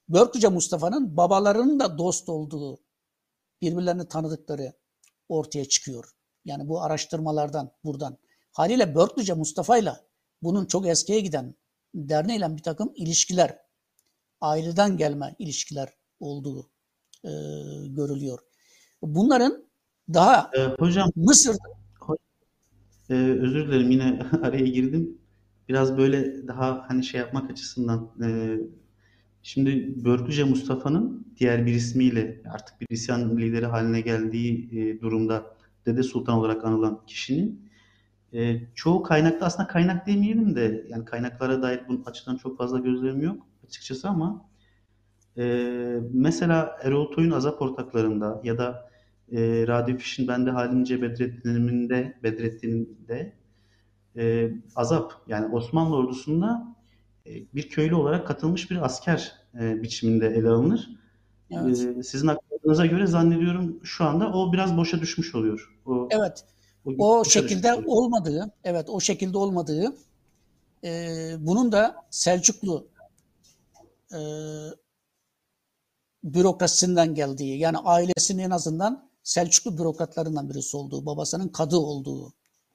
Börklüce Mustafa'nın babalarının da dost olduğu, birbirlerini tanıdıkları ortaya çıkıyor. Yani bu araştırmalardan buradan. Haliyle Börklüce Mustafa'yla bunun çok eskiye giden derneğiyle bir takım ilişkiler, aileden gelme ilişkiler olduğu e, görülüyor. Bunların daha Ee, hocam Mısır'da Ee, özür dilerim yine araya girdim. Biraz böyle daha hani şey yapmak açısından e, şimdi Börklüce Mustafa'nın diğer bir ismiyle artık bir isyan lideri haline geldiği e, durumda Dede Sultan olarak anılan kişinin e, çoğu kaynakta aslında kaynak demeyelim de yani kaynaklara dair bunun açıdan çok fazla gözlemim yok açıkçası ama e, mesela Erol Toy'un Azap Ortaklarında ya da e, Radyo Bende Halimce Bedrettin'iminde Bedrettin'de Azap yani Osmanlı ordusunda bir köylü olarak katılmış bir asker e, biçiminde ele alınır. evet. E, sizin aklınıza göre zannediyorum şu anda o biraz boşa düşmüş oluyor. O, Evet, o o şekilde olmadığı, evet o şekilde olmadığı, e, bunun da Selçuklu e, bürokrasisinden geldiği, yani ailesinin en azından Selçuklu bürokratlarından birisi olduğu, babasının kadı olduğu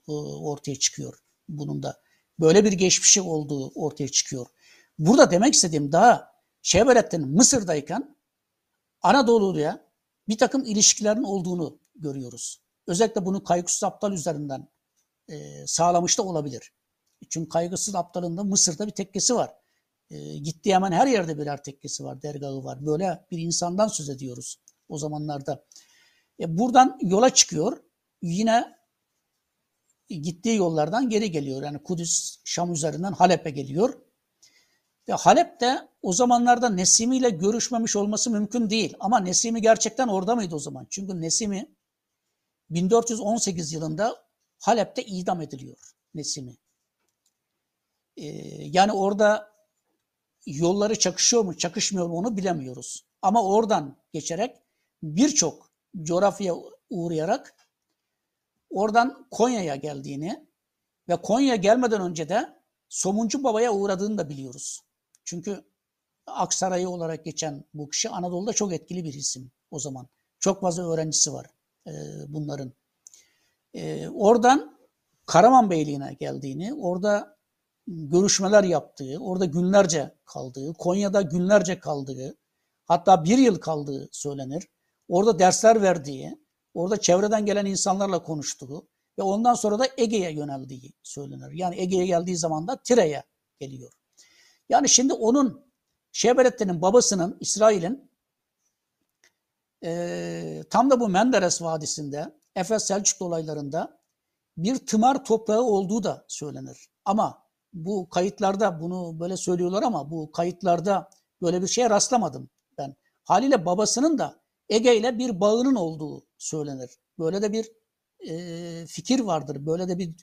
e, ortaya çıkıyor bunun da. Böyle bir geçmişi olduğu ortaya çıkıyor. Burada demek istediğim daha Şehberettin Mısır'dayken Anadolu'ya bir takım ilişkilerin olduğunu görüyoruz. Özellikle bunu Kaygısız Aptal üzerinden e, sağlamış da olabilir. Çünkü Kaygısız Aptal'ın da Mısır'da bir tekkesi var. E, gittiği hemen her yerde birer tekkesi var, dergahı var. Böyle bir insandan söz ediyoruz o zamanlarda. E, buradan yola çıkıyor. Yine gittiği yollardan geri geliyor. Yani Kudüs, Şam üzerinden Halep'e geliyor. Ve Halep'te o zamanlarda Nesimi ile görüşmemiş olması mümkün değil. Ama Nesimi gerçekten orada mıydı o zaman? Çünkü Nesimi 1418 yılında Halep'te idam ediliyor Nesimi. Ee, yani orada yolları çakışıyor mu, çakışmıyor mu onu bilemiyoruz. Ama oradan geçerek birçok coğrafyaya uğrayarak oradan Konya'ya geldiğini ve Konya'ya gelmeden önce de Somuncu Baba'ya uğradığını da biliyoruz. Çünkü Aksaray'ı olarak geçen bu kişi Anadolu'da çok etkili bir isim o zaman. Çok fazla öğrencisi var e, bunların. E, oradan Karaman Beyliği'ne geldiğini, orada görüşmeler yaptığı, orada günlerce kaldığı, Konya'da günlerce kaldığı, hatta bir yıl kaldığı söylenir. Orada dersler verdiği, orada çevreden gelen insanlarla konuştuğu ve ondan sonra da Ege'ye yöneldiği söylenir. Yani Ege'ye geldiği zaman da Tire'ye geliyor. Yani şimdi onun Şebelettin'in babasının İsrail'in e, tam da bu Menderes Vadisi'nde Efes Selçuklu olaylarında bir tımar toprağı olduğu da söylenir. Ama bu kayıtlarda bunu böyle söylüyorlar ama bu kayıtlarda böyle bir şeye rastlamadım ben. Haliyle babasının da Ege ile bir bağının olduğu söylenir. Böyle de bir e, fikir vardır. Böyle de bir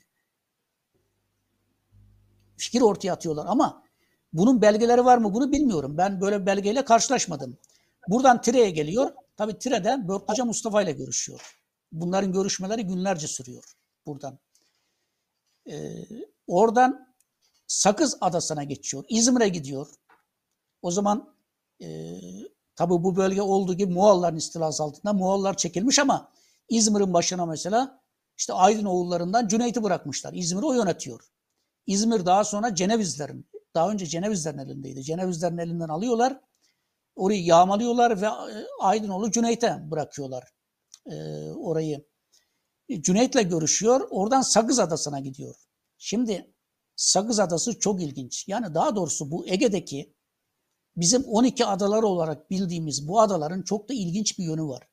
fikir ortaya atıyorlar ama bunun belgeleri var mı bunu bilmiyorum. Ben böyle bir belgeyle karşılaşmadım. Buradan Tire'ye geliyor. Tabii Tire'de Börtlıca Mustafa ile görüşüyor. Bunların görüşmeleri günlerce sürüyor buradan. Ee, oradan Sakız Adası'na geçiyor. İzmir'e gidiyor. O zaman e, tabii bu bölge olduğu gibi Moğolların istilası altında Moğollar çekilmiş ama İzmir'in başına mesela işte Aydın oğullarından Cüneyt'i bırakmışlar. İzmir'i o yönetiyor. İzmir daha sonra Cenevizlerin, daha önce Cenevizlerin elindeydi. Cenevizlerin elinden alıyorlar. Orayı yağmalıyorlar ve e, Aydınoğlu Cüneyt'e bırakıyorlar e, orayı. Cüneyt'le görüşüyor. Oradan Sakız Adası'na gidiyor. Şimdi Sakız Adası çok ilginç. Yani daha doğrusu bu Ege'deki bizim 12 adalar olarak bildiğimiz bu adaların çok da ilginç bir yönü var.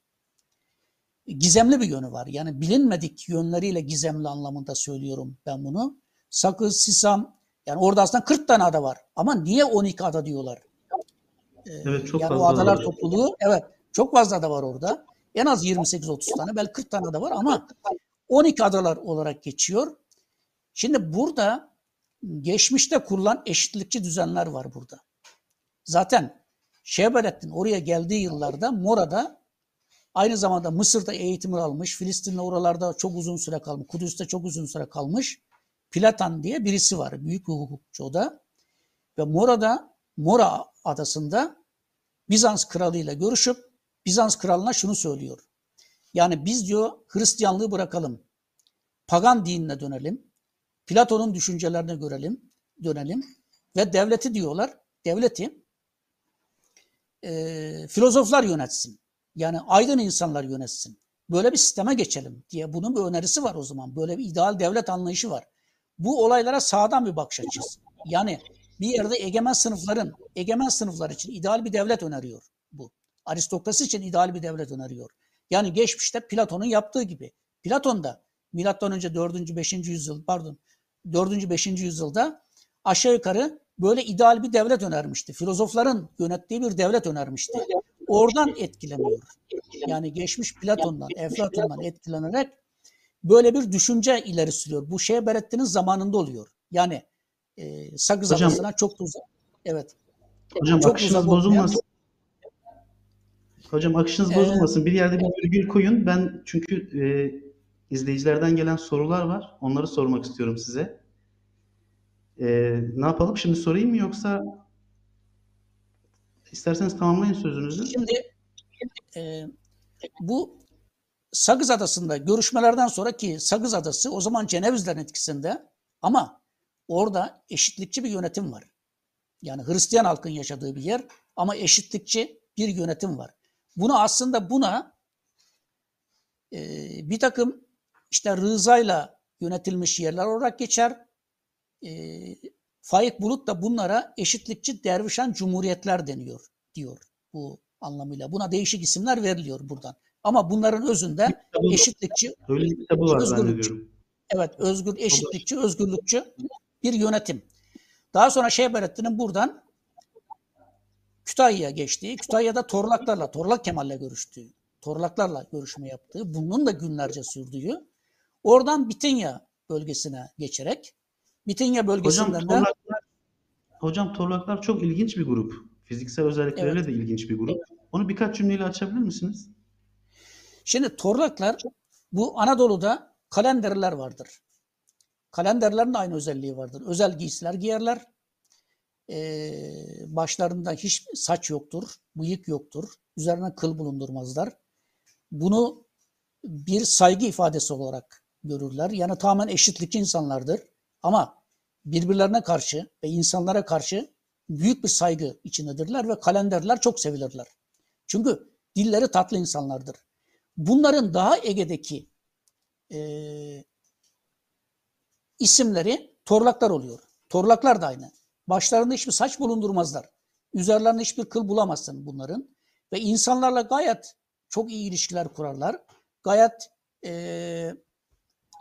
Gizemli bir yönü var. Yani bilinmedik yönleriyle gizemli anlamında söylüyorum ben bunu. Sakız, Sisam, yani orada aslında 40 tane ada var. Ama niye 12 ada diyorlar? Ee, evet çok yani fazla o adalar var. topluluğu evet çok fazla da var orada. En az 28-30 tane belki 40 tane de var ama 12 adalar olarak geçiyor. Şimdi burada geçmişte kurulan eşitlikçi düzenler var burada. Zaten Şehbelettin oraya geldiği yıllarda Mora'da aynı zamanda Mısır'da eğitimini almış, Filistin'le oralarda çok uzun süre kalmış, Kudüs'te çok uzun süre kalmış. Platan diye birisi var. Büyük bir hukukçu o da. Ve Mora'da, Mora adasında Bizans kralıyla görüşüp Bizans kralına şunu söylüyor. Yani biz diyor Hristiyanlığı bırakalım. Pagan dinine dönelim. Platon'un düşüncelerine görelim, dönelim. Ve devleti diyorlar, devleti e, filozoflar yönetsin. Yani aydın insanlar yönetsin. Böyle bir sisteme geçelim diye bunun bir önerisi var o zaman. Böyle bir ideal devlet anlayışı var. Bu olaylara sağdan bir bakış açısı. Yani bir yerde egemen sınıfların, egemen sınıflar için ideal bir devlet öneriyor bu. Aristokrasi için ideal bir devlet öneriyor. Yani geçmişte Platon'un yaptığı gibi. Platon da milattan önce 4. 5. yüzyıl pardon 4. 5. yüzyılda aşağı yukarı böyle ideal bir devlet önermişti. Filozofların yönettiği bir devlet önermişti. Oradan etkileniyor. Yani geçmiş Platon'dan, Eflatun'dan etkilenerek böyle bir düşünce ileri sürüyor. Bu şey Berettin'in zamanında oluyor. Yani e, Sakız Hocam, Adası'na çok uzak. Evet. Hocam Çok akışınız bozulmasın. Hocam akışınız Ee, bozulmasın. Bir yerde bir virgül koyun. Ben çünkü e, izleyicilerden gelen sorular var. Onları sormak istiyorum size. E, ne yapalım? Şimdi sorayım mı yoksa isterseniz tamamlayın sözünüzü. Şimdi e, bu Sagız Adası'nda görüşmelerden sonra ki Sagız Adası o zaman Cenevizlerin etkisinde ama orada eşitlikçi bir yönetim var. Yani Hristiyan halkın yaşadığı bir yer ama eşitlikçi bir yönetim var. Bunu aslında buna e, bir takım işte rızayla yönetilmiş yerler olarak geçer. E, Faik Bulut da bunlara eşitlikçi dervişan cumhuriyetler deniyor diyor bu anlamıyla. Buna değişik isimler veriliyor buradan. Ama bunların özünde Kitabı- eşitlikçi, kitabı Özgürlükçü. evet özgür, eşitlikçi, özgürlükçü bir yönetim. Daha sonra Şeyberettin'in buradan Kütahya'ya geçtiği, Kütahya'da Torlaklarla, Torlak Kemal'le görüştüğü, Torlaklarla görüşme yaptığı, bunun da günlerce sürdüğü, oradan Bitinya bölgesine geçerek, Hocam bölgesinden de torlaklar, hocam torlaklar çok ilginç bir grup. Fiziksel özellikleriyle Evet. de ilginç bir grup. Onu birkaç cümleyle açabilir misiniz? Şimdi Torlaklar bu Anadolu'da kalenderler vardır. Kalenderlerin de aynı özelliği vardır. Özel giysiler giyerler. Ee, başlarında hiç saç yoktur, bıyık yoktur. Üzerine kıl bulundurmazlar. Bunu bir saygı ifadesi olarak görürler. Yani tamamen eşitlikçi insanlardır. Ama birbirlerine karşı ve insanlara karşı büyük bir saygı içindedirler ve kalenderler çok sevilirler. Çünkü dilleri tatlı insanlardır. Bunların daha Ege'deki e, isimleri Torlaklar oluyor. Torlaklar da aynı. Başlarında hiçbir saç bulundurmazlar. Üzerlerinde hiçbir kıl bulamazsın bunların. Ve insanlarla gayet çok iyi ilişkiler kurarlar. Gayet e,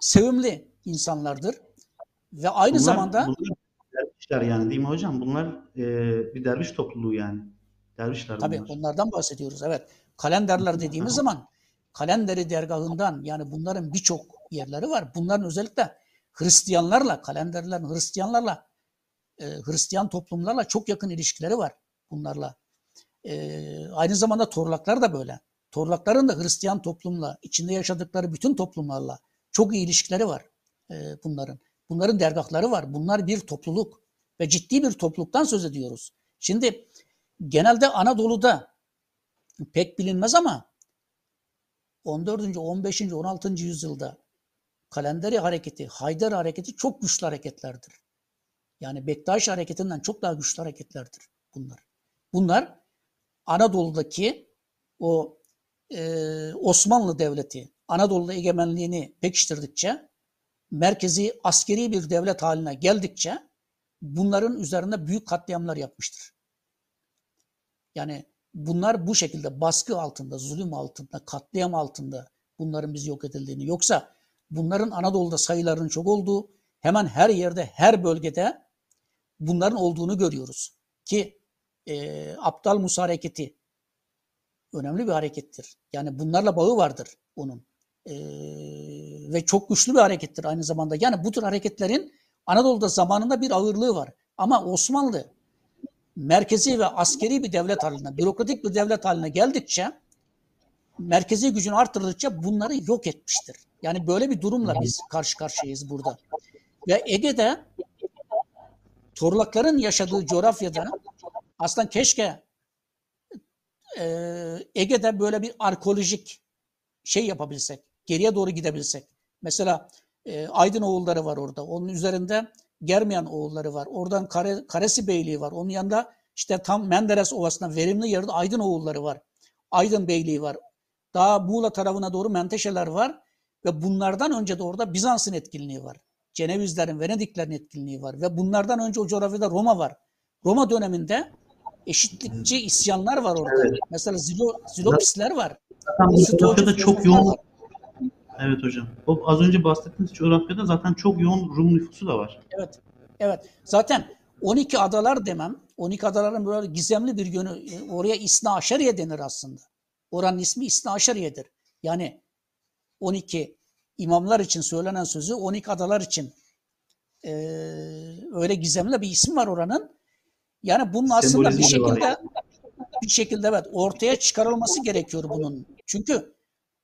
sevimli insanlardır. Ve aynı Bunlar, zamanda bunlar dervişler yani değil mi hocam? Bunlar e, bir derviş topluluğu yani. Dervişler tabii bunlar. onlardan bahsediyoruz. Evet. Kalenderler dediğimiz zaman kalenderi dergahından yani bunların birçok yerleri var. Bunların özellikle Hristiyanlarla, kalenderlerin Hristiyanlarla, e, Hristiyan toplumlarla çok yakın ilişkileri var bunlarla. E, aynı zamanda Torlaklar da böyle. Torlakların da Hristiyan toplumla, içinde yaşadıkları bütün toplumlarla çok iyi ilişkileri var e, bunların. Bunların dergahları var. Bunlar bir topluluk ve ciddi bir topluluktan söz ediyoruz. Şimdi genelde Anadolu'da pek bilinmez ama 14. 15. 16. yüzyılda kalenderi hareketi, Haydar hareketi çok güçlü hareketlerdir. Yani Bektaş hareketinden çok daha güçlü hareketlerdir bunlar. Bunlar Anadolu'daki o e, Osmanlı Devleti Anadolu'da egemenliğini pekiştirdikçe merkezi askeri bir devlet haline geldikçe bunların üzerinde büyük katliamlar yapmıştır. Yani bunlar bu şekilde baskı altında, zulüm altında, katliam altında bunların biz yok edildiğini yoksa bunların Anadolu'da sayılarının çok olduğu hemen her yerde, her bölgede bunların olduğunu görüyoruz. Ki e, Aptal Musa hareketi önemli bir harekettir. Yani bunlarla bağı vardır onun. E, ve çok güçlü bir harekettir aynı zamanda. Yani bu tür hareketlerin Anadolu'da zamanında bir ağırlığı var. Ama Osmanlı merkezi ve askeri bir devlet haline, bürokratik bir devlet haline geldikçe merkezi gücünü arttırdıkça bunları yok etmiştir. Yani böyle bir durumla biz karşı karşıyayız burada. Ve Ege'de Torlakların yaşadığı coğrafyada aslında keşke e, Ege'de böyle bir arkeolojik şey yapabilsek, geriye doğru gidebilsek. Mesela e, Aydın oğulları var orada. Onun üzerinde Germiyan oğulları var. Oradan Kare, Karesi Beyliği var. Onun yanında işte tam Menderes Ovası'nda verimli yerde Aydın oğulları var. Aydın Beyliği var. Daha Muğla tarafına doğru Menteşeler var. Ve bunlardan önce de orada Bizans'ın etkinliği var. Cenevizlerin, Venediklerin etkinliği var. Ve bunlardan önce o coğrafyada Roma var. Roma döneminde eşitlikçi isyanlar var orada. Evet. Mesela Zilo, Zilopisler var. Zaten bu coğrafyada çok yoğun var. Evet hocam. O az önce bahsettiğiniz coğrafyada zaten çok yoğun Rum nüfusu da var. Evet. Evet. Zaten 12 adalar demem. 12 adaların böyle gizemli bir yönü. e, Oraya İsna Aşeriye denir aslında. Oranın ismi İsna Aşeriye'dir. Yani 12 imamlar için söylenen sözü 12 adalar için e, öyle gizemli bir isim var oranın. Yani bunun aslında bir Sembolizmi de var. şekilde bir şekilde evet ortaya çıkarılması gerekiyor bunun. Çünkü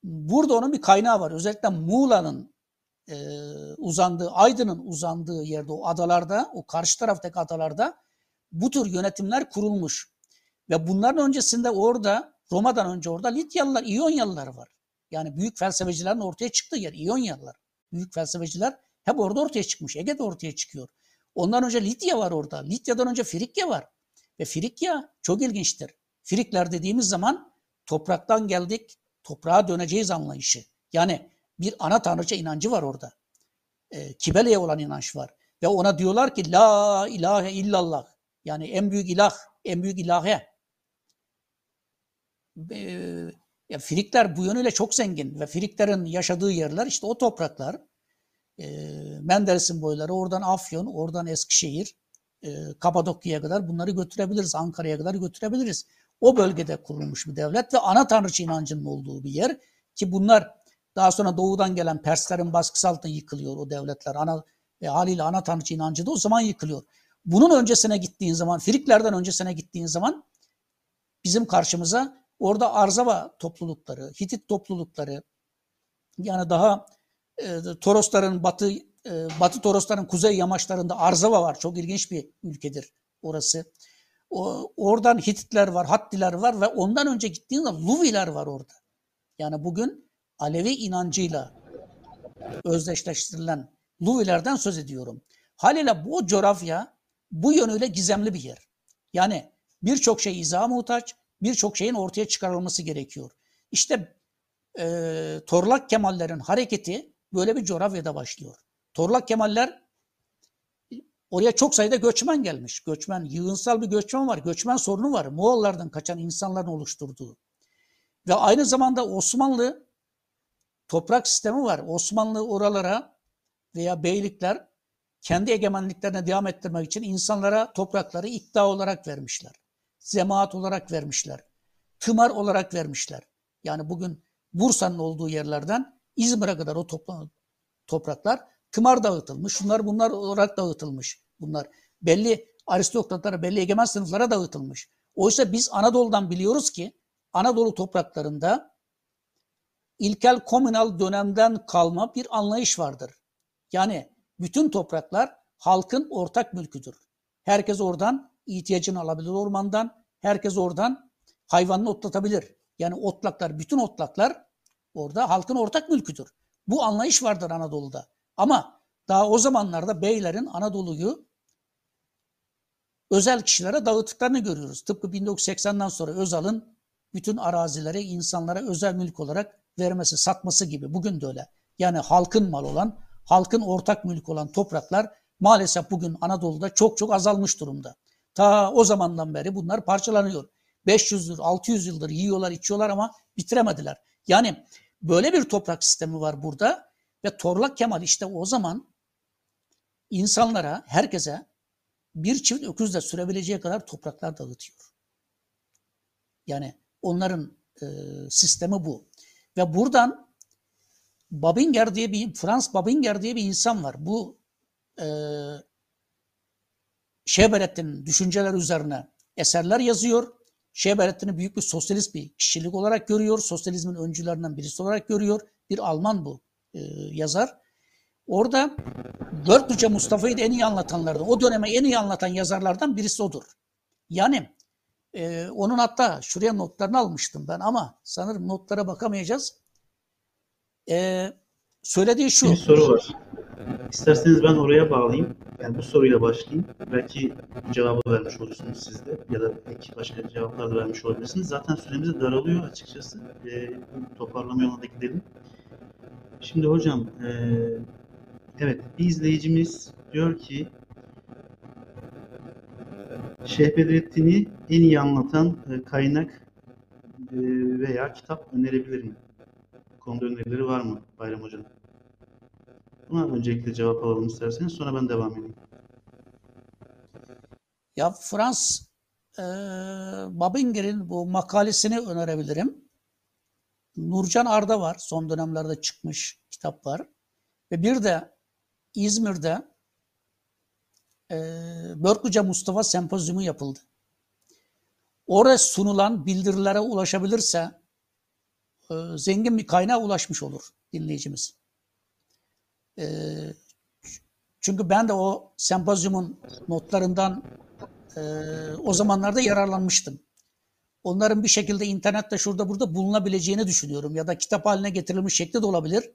burada onun bir kaynağı var. Özellikle Muğla'nın e, uzandığı, Aydın'ın uzandığı yerde o adalarda, o karşı taraftaki adalarda bu tür yönetimler kurulmuş. Ve bunların öncesinde orada, Roma'dan önce orada Lidyalılar, İyonyalılar var. Yani büyük felsefecilerin ortaya çıktığı yer İyonyalılar. Büyük felsefeciler hep orada ortaya çıkmış. Ege'de ortaya çıkıyor. Ondan önce Lidya var orada. Lidya'dan önce Frikya var. Ve Frikya çok ilginçtir. Frikler dediğimiz zaman topraktan geldik, toprağa döneceğiz anlayışı. Yani bir ana tanrıça inancı var orada. E, Kibele'ye olan inanç var. Ve ona diyorlar ki La ilahe illallah. Yani en büyük ilah, en büyük ilahe. E, ya Frikler bu yönüyle çok zengin ve Friklerin yaşadığı yerler işte o topraklar. E, Menderes'in boyları, oradan Afyon, oradan Eskişehir, e, Kapadokya'ya kadar bunları götürebiliriz. Ankara'ya kadar götürebiliriz. O bölgede kurulmuş bir devlet ve ana tanrıça inancının olduğu bir yer ki bunlar daha sonra doğudan gelen Perslerin baskısı altında yıkılıyor o devletler. Ana ve haliyle ana tanrıça inancı da o zaman yıkılıyor. Bunun öncesine gittiğin zaman, Friklerden öncesine gittiğin zaman bizim karşımıza orada Arzava toplulukları, Hitit toplulukları yani daha e, Torosların batı e, Batı Torosların kuzey yamaçlarında Arzava var. Çok ilginç bir ülkedir orası. Oradan Hititler var, Hattiler var ve ondan önce gittiğinde Luviler var orada. Yani bugün Alevi inancıyla özdeşleştirilen Luvilerden söz ediyorum. Haliyle bu coğrafya bu yönüyle gizemli bir yer. Yani birçok şey izaha muhtaç, birçok şeyin ortaya çıkarılması gerekiyor. İşte e, Torlak Kemallerin hareketi böyle bir coğrafyada başlıyor. Torlak Kemaller Oraya çok sayıda göçmen gelmiş. Göçmen, yığınsal bir göçmen var. Göçmen sorunu var. Moğollardan kaçan insanların oluşturduğu. Ve aynı zamanda Osmanlı toprak sistemi var. Osmanlı oralara veya beylikler kendi egemenliklerine devam ettirmek için insanlara toprakları iddia olarak vermişler. Zemaat olarak vermişler. Tımar olarak vermişler. Yani bugün Bursa'nın olduğu yerlerden İzmir'e kadar o topraklar tımar dağıtılmış. Şunlar bunlar olarak dağıtılmış. Bunlar belli aristokratlara, belli egemen sınıflara dağıtılmış. Oysa biz Anadolu'dan biliyoruz ki Anadolu topraklarında ilkel komünal dönemden kalma bir anlayış vardır. Yani bütün topraklar halkın ortak mülküdür. Herkes oradan ihtiyacını alabilir ormandan. Herkes oradan hayvanını otlatabilir. Yani otlaklar, bütün otlaklar orada halkın ortak mülküdür. Bu anlayış vardır Anadolu'da. Ama daha o zamanlarda beylerin Anadolu'yu özel kişilere dağıttıklarını görüyoruz. Tıpkı 1980'den sonra Özal'ın bütün arazileri insanlara özel mülk olarak vermesi, satması gibi. Bugün de öyle. Yani halkın mal olan, halkın ortak mülk olan topraklar maalesef bugün Anadolu'da çok çok azalmış durumda. Ta o zamandan beri bunlar parçalanıyor. 500 yıl, 600 yıldır yiyorlar, içiyorlar ama bitiremediler. Yani böyle bir toprak sistemi var burada ve Torlak Kemal işte o zaman insanlara, herkese bir çift öküzle sürebileceği kadar topraklar dağıtıyor. Yani onların e, sistemi bu. Ve buradan Babinger diye bir, Frans Babinger diye bir insan var. Bu e, Şeberettin'in düşünceler üzerine eserler yazıyor. Şeberettin'i büyük bir sosyalist bir kişilik olarak görüyor. Sosyalizmin öncülerinden birisi olarak görüyor. Bir Alman bu e, yazar. Orada Börklüce Mustafa'yı da en iyi anlatanlardan, o döneme en iyi anlatan yazarlardan birisi odur. Yani e, onun hatta şuraya notlarını almıştım ben ama sanırım notlara bakamayacağız. E, söylediği şu. Bir soru var. İsterseniz ben oraya bağlayayım. Yani bu soruyla başlayayım. Belki cevabı vermiş olursunuz siz de ya da belki başka cevaplar da vermiş olabilirsiniz. Zaten süremiz daralıyor açıkçası. E, toparlama yoluna da gidelim. Şimdi hocam, e, evet bir izleyicimiz diyor ki Şeyh en iyi anlatan e, kaynak e, veya kitap önerebilir mi? Konuda önerileri var mı Bayram Hocam? Buna öncelikle cevap alalım isterseniz sonra ben devam edeyim. Ya Frans e, Babinger'in bu makalesini önerebilirim. Nurcan Arda var. Son dönemlerde çıkmış kitap var. Ve bir de İzmir'de e, Börküce Mustafa Sempozyumu yapıldı. Oraya sunulan bildirilere ulaşabilirse e, zengin bir kaynağa ulaşmış olur dinleyicimiz. E, çünkü ben de o sempozyumun notlarından e, o zamanlarda yararlanmıştım. Onların bir şekilde internette şurada burada bulunabileceğini düşünüyorum ya da kitap haline getirilmiş şekli de olabilir.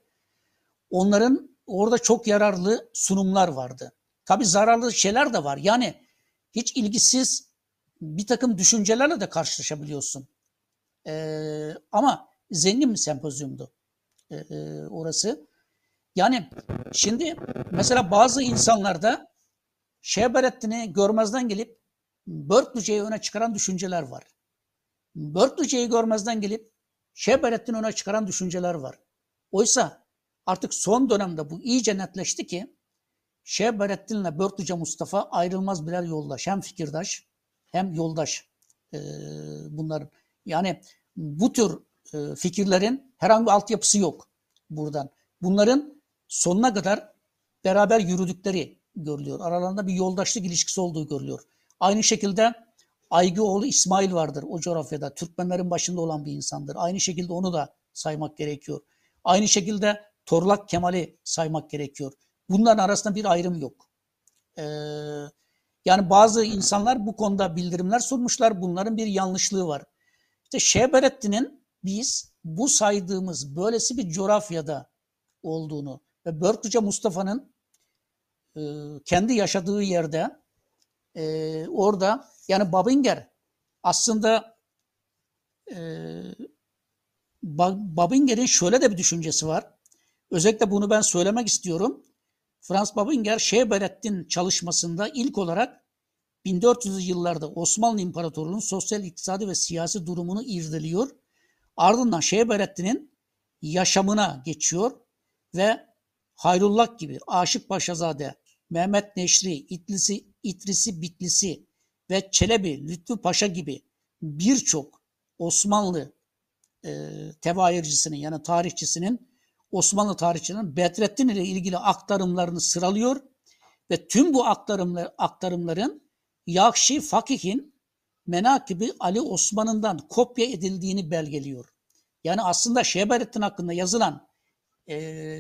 Onların orada çok yararlı sunumlar vardı. Tabi zararlı şeyler de var. Yani hiç ilgisiz bir takım düşüncelerle de karşılaşabiliyorsun. Ee, ama zengin bir sempozyumdu ee, e, orası. Yani şimdi mesela bazı insanlarda Şehberettin'i görmezden gelip Börklüce'yi öne çıkaran düşünceler var. Börklüce'yi görmezden gelip Şehberettin'i öne çıkaran düşünceler var. Oysa artık son dönemde bu iyice netleşti ki Şehberettin'le Börklüce Mustafa ayrılmaz birer yoldaş. Hem fikirdaş hem yoldaş ee, bunların. Yani bu tür e, fikirlerin herhangi bir altyapısı yok buradan. Bunların sonuna kadar beraber yürüdükleri görülüyor. Aralarında bir yoldaşlık ilişkisi olduğu görülüyor. Aynı şekilde Aygıoğlu İsmail vardır o coğrafyada. Türkmenlerin başında olan bir insandır. Aynı şekilde onu da saymak gerekiyor. Aynı şekilde Torlak Kemal'i saymak gerekiyor. Bunların arasında bir ayrım yok. Ee, yani bazı insanlar bu konuda bildirimler sunmuşlar. Bunların bir yanlışlığı var. İşte Şehberettin'in biz bu saydığımız böylesi bir coğrafyada olduğunu ve Börklüce Mustafa'nın e, kendi yaşadığı yerde e, orada yani Babinger aslında e, Babinger'in şöyle de bir düşüncesi var. Özellikle bunu ben söylemek istiyorum. Franz Babinger Şehberettin çalışmasında ilk olarak 1400'lü yıllarda Osmanlı İmparatorluğu'nun sosyal, iktisadi ve siyasi durumunu irdeliyor. Ardından Şehberettin'in yaşamına geçiyor ve Hayrullah gibi, Aşık Paşazade, Mehmet Neşri, İtlisi, İtrisi Bitlisi ve Çelebi, Lütfü Paşa gibi birçok Osmanlı e, tevaircisinin yani tarihçisinin Osmanlı tarihçinin Bedrettin ile ilgili aktarımlarını sıralıyor ve tüm bu aktarımlar, aktarımların Yakşi Fakih'in Menakibi Ali Osman'ından kopya edildiğini belgeliyor. Yani aslında Şehberettin hakkında yazılan e,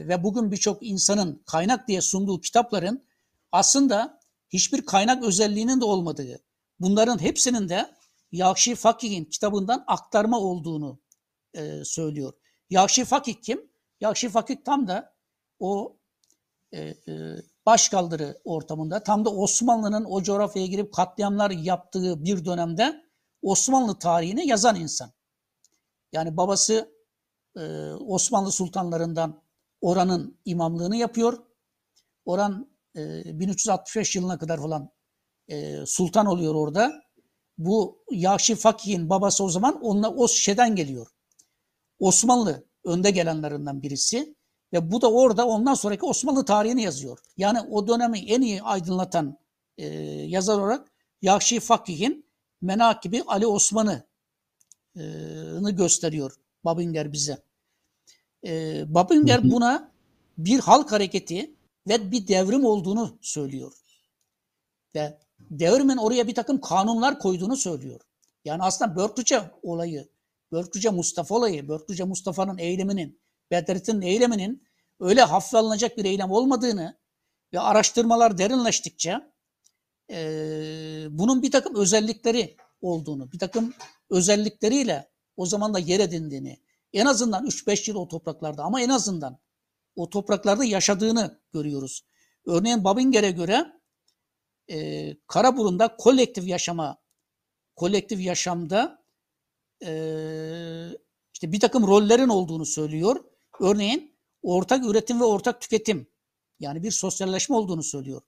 ve bugün birçok insanın kaynak diye sunduğu kitapların aslında hiçbir kaynak özelliğinin de olmadığı, bunların hepsinin de Yakşi Fakih'in kitabından aktarma olduğunu e, söylüyor. Yakşi Fakih kim? Yakşi Fakih tam da o e, e, başkaldırı ortamında, tam da Osmanlı'nın o coğrafyaya girip katliamlar yaptığı bir dönemde Osmanlı tarihini yazan insan. Yani babası e, Osmanlı sultanlarından Oran'ın imamlığını yapıyor. Oran e, 1365 yılına kadar falan e, sultan oluyor orada. Bu Yakşi Fakih'in babası o zaman onunla o şeyden geliyor. Osmanlı önde gelenlerinden birisi ve bu da orada ondan sonraki Osmanlı tarihini yazıyor. Yani o dönemi en iyi aydınlatan e, yazar olarak Yakşi Fakih'in Menakibi Ali Osman'ı gösteriyor Babinger bize. E, Babinger buna bir halk hareketi ve bir devrim olduğunu söylüyor. Ve devrimin oraya bir takım kanunlar koyduğunu söylüyor. Yani aslında Börklüce olayı, Börklüce Mustafa olayı, Börklüce Mustafa'nın eyleminin, Bedrettin'in eyleminin öyle hafife alınacak bir eylem olmadığını ve araştırmalar derinleştikçe e, bunun bir takım özellikleri olduğunu, bir takım özellikleriyle o zaman da yer edindiğini, en azından 3-5 yıl o topraklarda ama en azından o topraklarda yaşadığını görüyoruz. Örneğin Babinger'e göre e, Karaburun'da kolektif yaşama, kolektif yaşamda e, işte bir takım rollerin olduğunu söylüyor. Örneğin ortak üretim ve ortak tüketim yani bir sosyalleşme olduğunu söylüyor.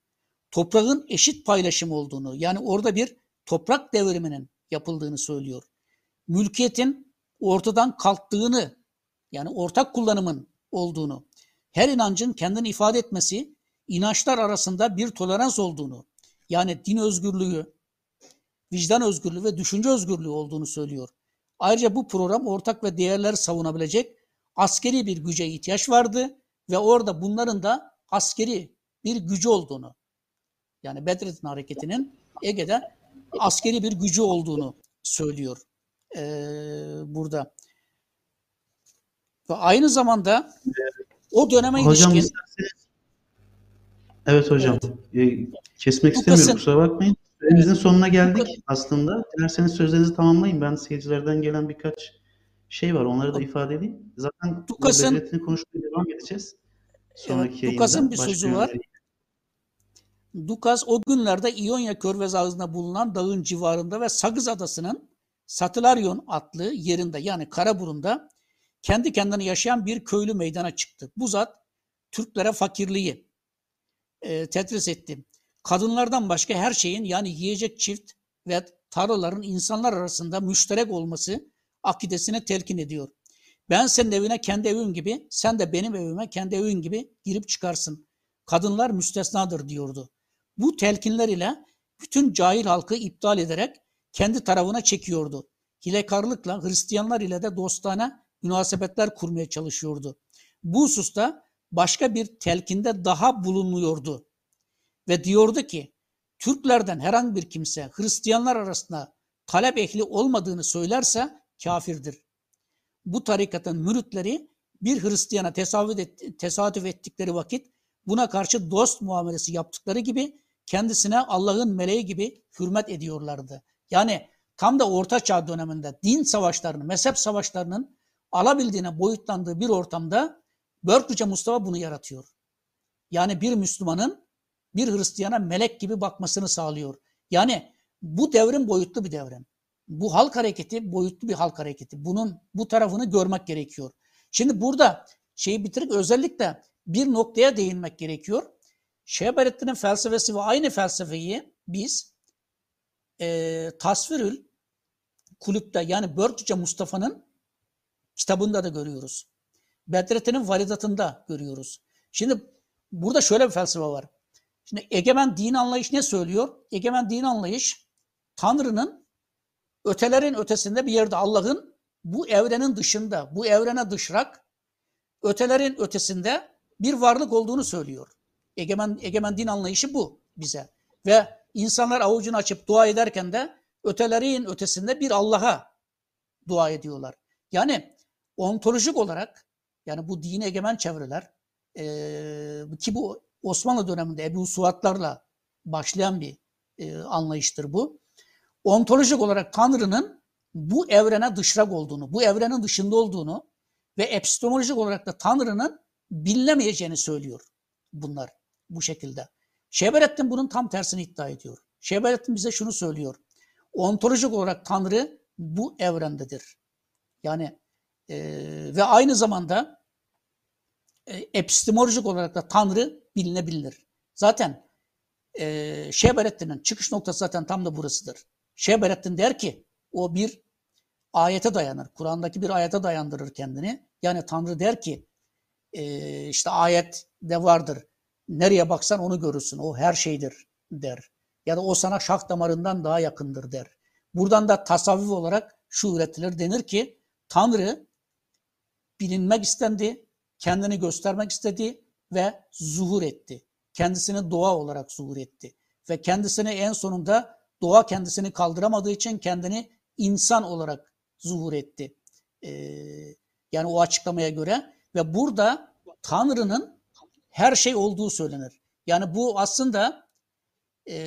Toprağın eşit paylaşımı olduğunu yani orada bir toprak devriminin yapıldığını söylüyor. Mülkiyetin ortadan kalktığını yani ortak kullanımın olduğunu, her inancın kendini ifade etmesi, inançlar arasında bir tolerans olduğunu, yani din özgürlüğü, vicdan özgürlüğü ve düşünce özgürlüğü olduğunu söylüyor. Ayrıca bu program ortak ve değerleri savunabilecek askeri bir güce ihtiyaç vardı ve orada bunların da askeri bir gücü olduğunu, yani Bedrettin Hareketi'nin Ege'de askeri bir gücü olduğunu söylüyor ee, burada. Ve aynı zamanda o döneme Hocam ilişkin... Evet hocam. Evet. Ee, kesmek istemiyorum kusura bakmayın. Süremizin sonuna geldik aslında. Dilerseniz sözlerinizi tamamlayın. Ben seyircilerden gelen birkaç şey var. Onları da ifade edeyim. Zaten Dukas'ın konuşmaya devam edeceğiz. Sonraki evet, Dukas'ın bir sözü var. yönleri- Dukas o günlerde İonya körfezi ağzında bulunan dağın civarında ve Sagız Adası'nın Satılaryon adlı yerinde yani Karaburun'da kendi kendine yaşayan bir köylü meydana çıktı. Bu zat Türklere fakirliği e, tedris etti. Kadınlardan başka her şeyin yani yiyecek çift ve tarlaların insanlar arasında müşterek olması akidesine telkin ediyor. Ben senin evine kendi evim gibi, sen de benim evime kendi evin gibi girip çıkarsın. Kadınlar müstesnadır diyordu. Bu telkinler ile bütün cahil halkı iptal ederek kendi tarafına çekiyordu. Hilekarlıkla Hristiyanlar ile de dostane münasebetler kurmaya çalışıyordu. Bu hususta başka bir telkinde daha bulunuyordu. Ve diyordu ki Türklerden herhangi bir kimse Hristiyanlar arasında talep ehli olmadığını söylerse kafirdir. Bu tarikatın müritleri bir Hristiyana et, tesadüf ettikleri vakit buna karşı dost muamelesi yaptıkları gibi kendisine Allah'ın meleği gibi hürmet ediyorlardı. Yani tam da Orta Çağ döneminde din savaşlarının, mezhep savaşlarının alabildiğine boyutlandığı bir ortamda Börklüce Mustafa bunu yaratıyor. Yani bir Müslümanın bir Hristiyana melek gibi bakmasını sağlıyor. Yani bu devrim boyutlu bir devrim. Bu halk hareketi boyutlu bir halk hareketi. Bunun bu tarafını görmek gerekiyor. Şimdi burada şeyi bitirip özellikle bir noktaya değinmek gerekiyor. Şehberettin'in felsefesi ve aynı felsefeyi biz e, Tasvirül Kulüp'te yani Börkçe Mustafa'nın kitabında da görüyoruz. Bedrettin'in varidatında görüyoruz. Şimdi burada şöyle bir felsefe var. Şimdi egemen din anlayış ne söylüyor? Egemen din anlayış Tanrı'nın ötelerin ötesinde bir yerde Allah'ın bu evrenin dışında, bu evrene dışrak ötelerin ötesinde bir varlık olduğunu söylüyor. Egemen, egemen din anlayışı bu bize. Ve insanlar avucunu açıp dua ederken de ötelerin ötesinde bir Allah'a dua ediyorlar. Yani ontolojik olarak yani bu dini egemen çevreler e, ki bu Osmanlı döneminde Ebu Suatlarla başlayan bir e, anlayıştır bu. Ontolojik olarak Tanrı'nın bu evrene dışrak olduğunu, bu evrenin dışında olduğunu ve epistemolojik olarak da Tanrı'nın bilinemeyeceğini söylüyor bunlar bu şekilde. Şeberettin bunun tam tersini iddia ediyor. Şeberettin bize şunu söylüyor. Ontolojik olarak Tanrı bu evrendedir. Yani e, ve aynı zamanda e, epistemolojik olarak da Tanrı bilinebilir. Zaten e, Şeberettin'in çıkış noktası zaten tam da burasıdır. Şeberettin der ki o bir ayete dayanır. Kur'an'daki bir ayete dayandırır kendini. Yani Tanrı der ki e, işte ayet de vardır. Nereye baksan onu görürsün. O her şeydir der. Ya da o sana şah damarından daha yakındır der. Buradan da tasavvuf olarak şu üretilir denir ki Tanrı bilinmek istendi, kendini göstermek istedi ve zuhur etti. Kendisini doğa olarak zuhur etti. Ve kendisini en sonunda doğa kendisini kaldıramadığı için kendini insan olarak zuhur etti. Ee, yani o açıklamaya göre ve burada Tanrı'nın her şey olduğu söylenir. Yani bu aslında e,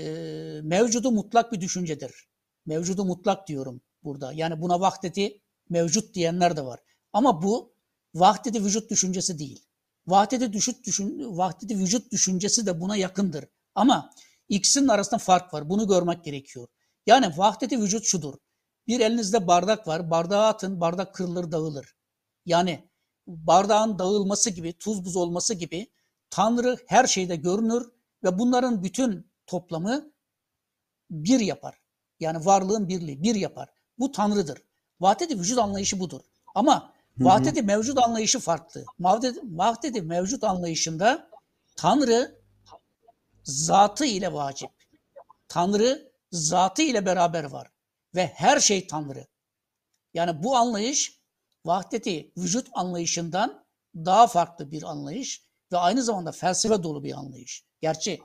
mevcudu mutlak bir düşüncedir. Mevcudu mutlak diyorum burada. Yani buna vahdeti mevcut diyenler de var. Ama bu vahdeti vücut düşüncesi değil. Vahdeti, düşüt düşün, vahdeti vücut düşüncesi de buna yakındır. Ama ikisinin arasında fark var. Bunu görmek gerekiyor. Yani vahdeti vücut şudur. Bir elinizde bardak var. Bardağı atın, bardak kırılır, dağılır. Yani bardağın dağılması gibi, tuz buz olması gibi Tanrı her şeyde görünür ve bunların bütün toplamı bir yapar. Yani varlığın birliği bir yapar. Bu Tanrı'dır. Vahdeti vücut anlayışı budur. Ama vahdeti mevcut anlayışı farklı. Vahdeti, vahdeti mevcut anlayışında Tanrı zatı ile vacip. Tanrı zatı ile beraber var. Ve her şey Tanrı. Yani bu anlayış vahdeti vücut anlayışından daha farklı bir anlayış ve aynı zamanda felsefe dolu bir anlayış. Gerçi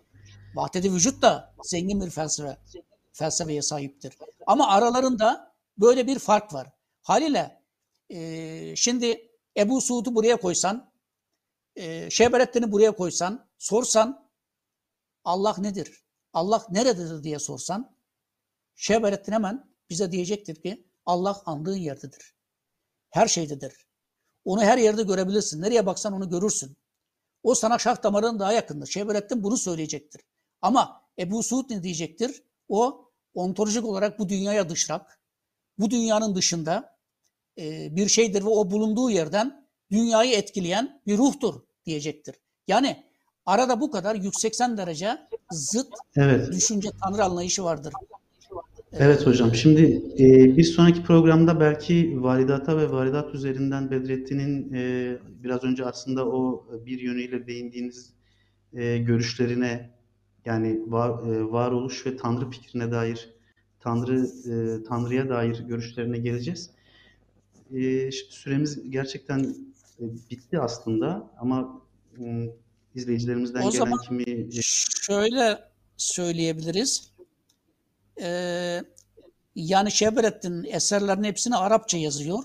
vahdeti vücut da zengin bir felsefe felsefeye sahiptir. Ama aralarında böyle bir fark var. Haliyle şimdi Ebu Suud'u buraya koysan, e, Şehberettin'i buraya koysan, sorsan Allah nedir? Allah nerededir diye sorsan Şehberettin hemen bize diyecektir ki Allah andığın yerdedir. Her şeydedir. Onu her yerde görebilirsin. Nereye baksan onu görürsün. O sana şah damarının daha yakındır. Şehberettin bunu söyleyecektir. Ama Ebu Suud ne diyecektir? O ontolojik olarak bu dünyaya dışrak, bu dünyanın dışında e, bir şeydir ve o bulunduğu yerden dünyayı etkileyen bir ruhtur diyecektir. Yani arada bu kadar 180 derece zıt evet. düşünce tanrı anlayışı vardır. Evet hocam. Şimdi e, bir sonraki programda belki varidata ve varidat üzerinden Bedrettin'in e, biraz önce aslında o bir yönüyle değindiğiniz e, görüşlerine yani var, e, varoluş ve Tanrı fikrine dair, Tanrı e, Tanrı'ya dair görüşlerine geleceğiz. E, süremiz gerçekten e, bitti aslında ama e, izleyicilerimizden o gelen zaman kimi... şöyle söyleyebiliriz. Ee, yani Şebrettin eserlerinin hepsini Arapça yazıyor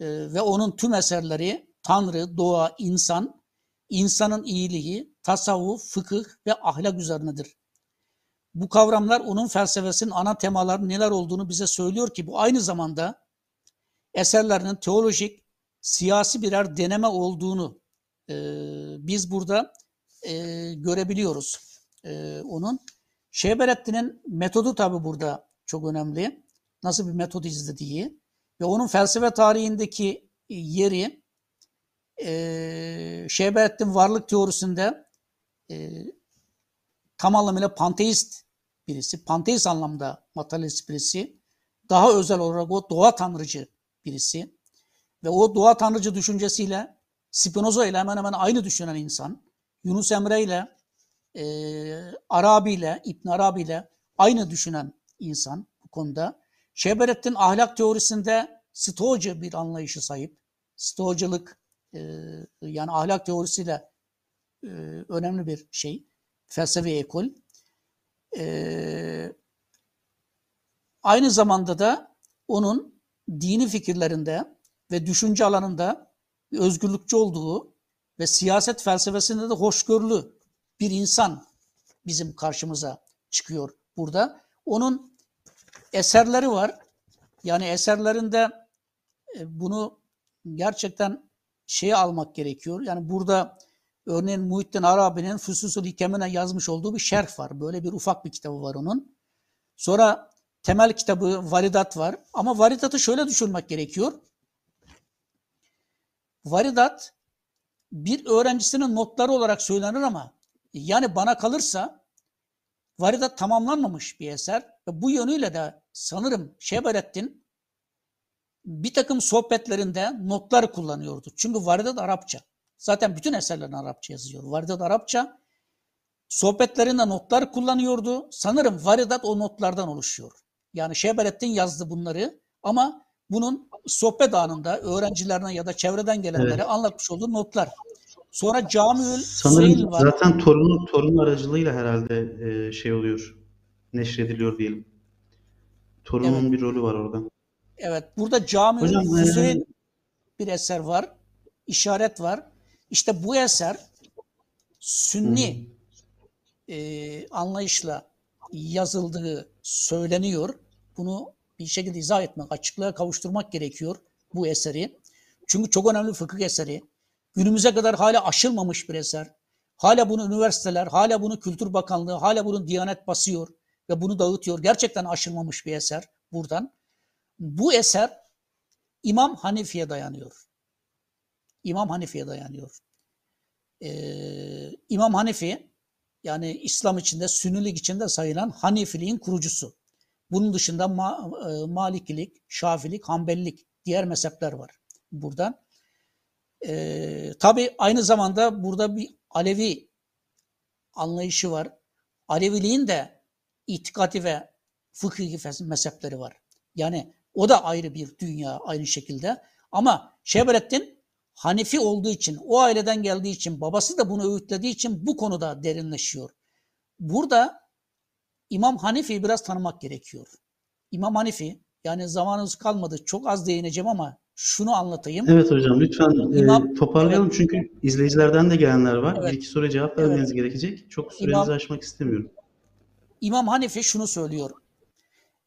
ee, ve onun tüm eserleri Tanrı, doğa, insan, insanın iyiliği, tasavvuf, fıkıh ve ahlak üzerinedir. Bu kavramlar onun felsefesinin ana temaları neler olduğunu bize söylüyor ki bu aynı zamanda eserlerinin teolojik, siyasi birer deneme olduğunu e, biz burada e, görebiliyoruz e, onun. Şehberettin'in metodu tabi burada çok önemli. Nasıl bir metod izlediği ve onun felsefe tarihindeki yeri e, Şehberettin varlık teorisinde e, tam anlamıyla panteist birisi. Panteist anlamda materyalist birisi. Daha özel olarak o doğa tanrıcı birisi. Ve o doğa tanrıcı düşüncesiyle Spinoza ile hemen hemen aynı düşünen insan. Yunus Emre ile e, Arabi ile, İbn Arabi ile aynı düşünen insan bu konuda. Şeberettin ahlak teorisinde Stoacı bir anlayışı sahip. Stoacılık e, yani ahlak teorisiyle e, önemli bir şey. Felsefe ekol. E, aynı zamanda da onun dini fikirlerinde ve düşünce alanında özgürlükçü olduğu ve siyaset felsefesinde de hoşgörülü bir insan bizim karşımıza çıkıyor burada. Onun eserleri var. Yani eserlerinde e, bunu gerçekten şeye almak gerekiyor. Yani burada örneğin Muhittin Arabi'nin Füsusul Hikemine yazmış olduğu bir şerh var. Böyle bir ufak bir kitabı var onun. Sonra temel kitabı Varidat var. Ama Varidat'ı şöyle düşünmek gerekiyor. Varidat bir öğrencisinin notları olarak söylenir ama yani bana kalırsa Varidat tamamlanmamış bir eser. Ve bu yönüyle de sanırım Şeberettin bir takım sohbetlerinde notlar kullanıyordu. Çünkü Varidat Arapça. Zaten bütün eserlerini Arapça yazıyor. Varidat Arapça. Sohbetlerinde notlar kullanıyordu. Sanırım Varidat o notlardan oluşuyor. Yani Şeberettin yazdı bunları ama bunun sohbet anında öğrencilerine ya da çevreden gelenlere evet. anlatmış olduğu notlar. Sonra Camiül Sanırım var. zaten torunu torun aracılığıyla herhalde e, şey oluyor. Neşrediliyor diyelim. Torunun evet. bir rolü var orada. Evet. Burada Camiül Hüseyin e... bir eser var. İşaret var. İşte bu eser Sünni e, anlayışla yazıldığı söyleniyor. Bunu bir şekilde izah etmek, açıklığa kavuşturmak gerekiyor bu eseri. Çünkü çok önemli fıkıh eseri. Günümüze kadar hala aşılmamış bir eser. Hala bunu üniversiteler, hala bunu Kültür Bakanlığı, hala bunu Diyanet basıyor ve bunu dağıtıyor. Gerçekten aşılmamış bir eser buradan. Bu eser İmam Hanifi'ye dayanıyor. İmam Hanifi'ye dayanıyor. Ee, İmam Hanifi yani İslam içinde, Sünnilik içinde sayılan Hanifiliğin kurucusu. Bunun dışında ma, e, Malikilik, Şafilik, Hanbelilik diğer mezhepler var buradan. E, tabii aynı zamanda burada bir Alevi anlayışı var. Aleviliğin de itikati ve fıkhi mezhepleri var. Yani o da ayrı bir dünya aynı şekilde. Ama Şebrettin Hanefi olduğu için, o aileden geldiği için, babası da bunu öğütlediği için bu konuda derinleşiyor. Burada İmam Hanifi'yi biraz tanımak gerekiyor. İmam Hanifi, yani zamanımız kalmadı, çok az değineceğim ama şunu anlatayım. Evet hocam lütfen e, İmam, e, toparlayalım evet. çünkü izleyicilerden de gelenler var. Evet. Bir iki soru cevap vermeniz evet. gerekecek. Çok sürenizi İmam, aşmak istemiyorum. İmam Hanifi şunu söylüyor.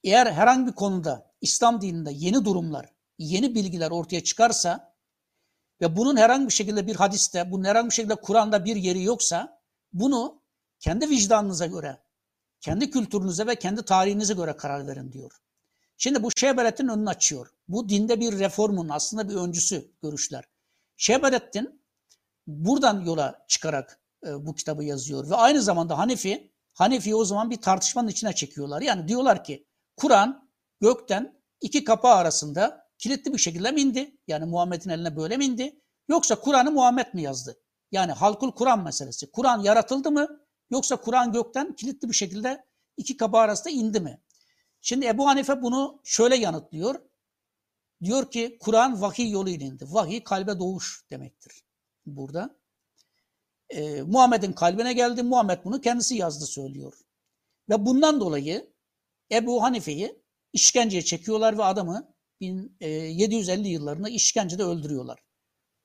Eğer herhangi bir konuda İslam dininde yeni durumlar, yeni bilgiler ortaya çıkarsa ve bunun herhangi bir şekilde bir hadiste, bunun herhangi bir şekilde Kur'an'da bir yeri yoksa bunu kendi vicdanınıza göre, kendi kültürünüze ve kendi tarihinize göre karar verin diyor. Şimdi bu Şeberettin önünü açıyor. Bu dinde bir reformun aslında bir öncüsü görüşler. Şeberettin buradan yola çıkarak e, bu kitabı yazıyor ve aynı zamanda Hanefi, Hanefi'yi o zaman bir tartışmanın içine çekiyorlar. Yani diyorlar ki Kur'an gökten iki kapağı arasında kilitli bir şekilde mi indi? Yani Muhammed'in eline böyle mi indi? Yoksa Kur'an'ı Muhammed mi yazdı? Yani halkul Kur'an meselesi. Kur'an yaratıldı mı? Yoksa Kur'an gökten kilitli bir şekilde iki kapağı arasında indi mi? Şimdi Ebu Hanife bunu şöyle yanıtlıyor. Diyor ki Kur'an vahiy yoluyla indi. Vahiy kalbe doğuş demektir burada. Ee, Muhammed'in kalbine geldi. Muhammed bunu kendisi yazdı söylüyor. Ve bundan dolayı Ebu Hanife'yi işkenceye çekiyorlar ve adamı 1750 e, yıllarında işkencede öldürüyorlar.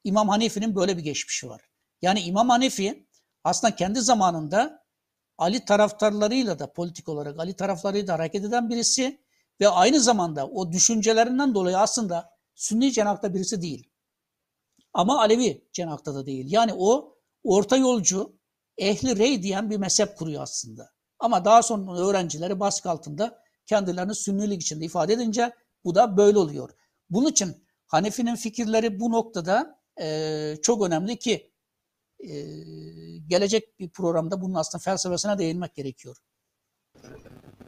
İmam Hanefi'nin böyle bir geçmişi var. Yani İmam Hanefi aslında kendi zamanında Ali taraftarlarıyla da politik olarak Ali taraflarıyla da hareket eden birisi ve aynı zamanda o düşüncelerinden dolayı aslında Sünni cenahta birisi değil. Ama Alevi cenahta da değil. Yani o orta yolcu, ehli rey diyen bir mezhep kuruyor aslında. Ama daha sonra öğrencileri baskı altında kendilerini sünnilik içinde ifade edince bu da böyle oluyor. Bunun için Hanefi'nin fikirleri bu noktada e, çok önemli ki e, gelecek bir programda bunun aslında felsefesine değinmek gerekiyor.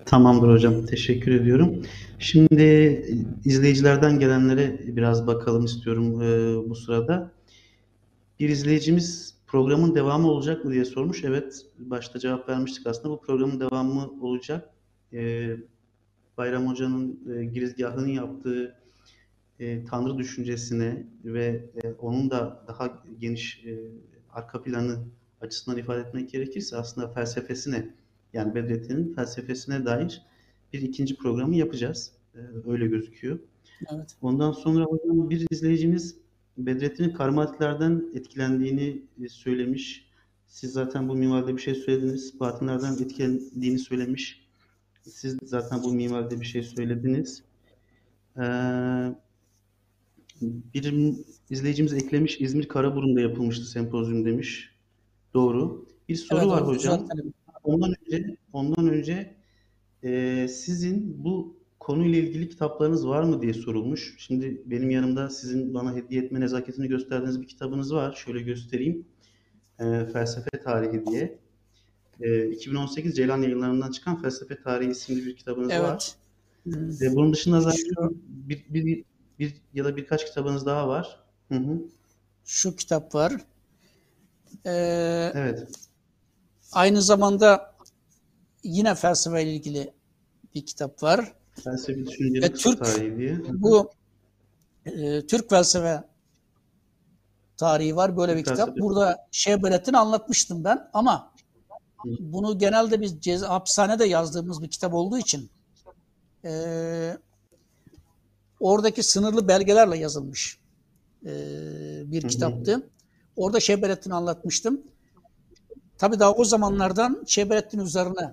Tamamdır hocam. Teşekkür ediyorum. Şimdi izleyicilerden gelenlere biraz bakalım istiyorum e, bu sırada. Bir izleyicimiz programın devamı olacak mı diye sormuş. Evet, başta cevap vermiştik aslında. Bu programın devamı olacak. E, Bayram Hoca'nın e, girizgahını yaptığı e, Tanrı düşüncesine ve e, onun da daha geniş e, arka planı açısından ifade etmek gerekirse aslında felsefesine yani Bedrettin'in felsefesine dair bir ikinci programı yapacağız. E, öyle gözüküyor. Evet. Ondan sonra hocam bir izleyicimiz Bedrettin'in karmatiklerden etkilendiğini e, söylemiş. Siz zaten bu minvalde bir şey söylediniz. Batınlardan etkilendiğini söylemiş. Siz zaten bu minvalde bir şey söylediniz. Ee, bir izleyicimiz eklemiş İzmir Karaburun'da yapılmıştı sempozyum demiş. Doğru. Bir soru Evet, var hocam. Ondan önce ondan önce e, sizin bu konuyla ilgili kitaplarınız var mı diye sorulmuş. Şimdi benim yanımda sizin bana hediye etme nezaketini gösterdiğiniz bir kitabınız var. Şöyle göstereyim. E, Felsefe Tarihi diye. E, 2018 Ceylan Yayınları'ndan çıkan Felsefe Tarihi isimli bir kitabınız var. Evet. Hmm. E, bunun dışında zaten bir, bir, bir ya da birkaç kitabınız daha var. Hı hı. Şu kitap var. Ee, Evet. aynı zamanda yine felsefe ile ilgili bir kitap var. Felsefi Düşüncenin Kısa Türk- Tarihi diye. Bu e, Türk felsefe tarihi var böyle bir kitap. Burada Şehbelettin'i anlatmıştım ben ama Hı. bunu genelde biz ceza, hapishanede yazdığımız bir kitap olduğu için e, oradaki sınırlı belgelerle yazılmış e, bir Hı hı. kitaptı. Orada Şehbelettin'i anlatmıştım. Tabii daha o zamanlardan Şehbelettin üzerine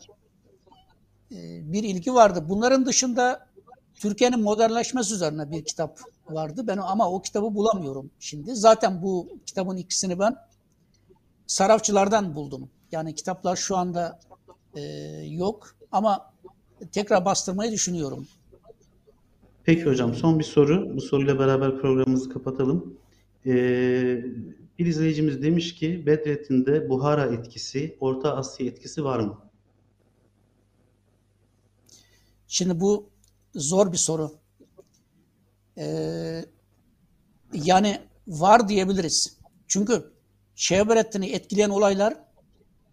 e, bir ilgi vardı. Bunların dışında Türkiye'nin modernleşmesi üzerine bir kitap vardı. Ben ama o kitabı bulamıyorum şimdi. Zaten bu kitabın ikisini ben sarafçılardan buldum. Yani kitaplar şu anda e, yok ama tekrar bastırmayı düşünüyorum. Peki hocam son bir soru. Bu soruyla beraber programımızı kapatalım. Ee, bir izleyicimiz demiş ki Bedrettin'de Buhara etkisi, Orta Asya etkisi var mı? Şimdi bu zor bir soru. Ee, yani var diyebiliriz. Çünkü Şehberettin'i etkileyen olaylar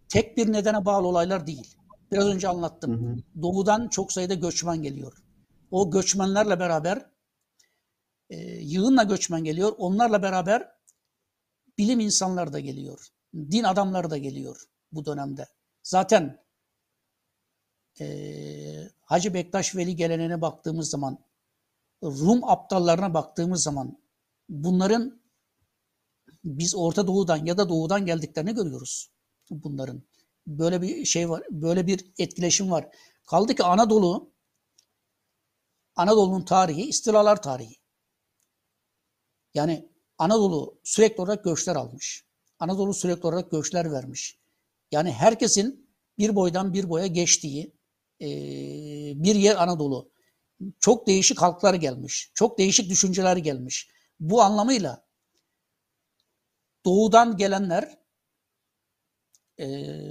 tek bir nedene bağlı olaylar değil. Biraz önce Hı anlattım. hı. Doğudan çok sayıda göçmen geliyor. O göçmenlerle beraber e, yığınla göçmen geliyor. Onlarla beraber bilim insanları da geliyor. Din adamları da geliyor bu dönemde. Zaten e, Hacı Bektaş Veli geleneğine baktığımız zaman, Rum aptallarına baktığımız zaman bunların biz Orta Doğu'dan ya da Doğu'dan geldiklerini görüyoruz. Bunların böyle bir şey var, böyle bir etkileşim var. Kaldı ki Anadolu, Anadolu'nun tarihi istilalar tarihi. Yani Anadolu sürekli olarak göçler almış. Anadolu sürekli olarak göçler vermiş. Yani herkesin bir boydan bir boya geçtiği e, bir yer Anadolu. Çok değişik halklar gelmiş. Çok değişik düşünceler gelmiş. Bu anlamıyla doğudan gelenler e,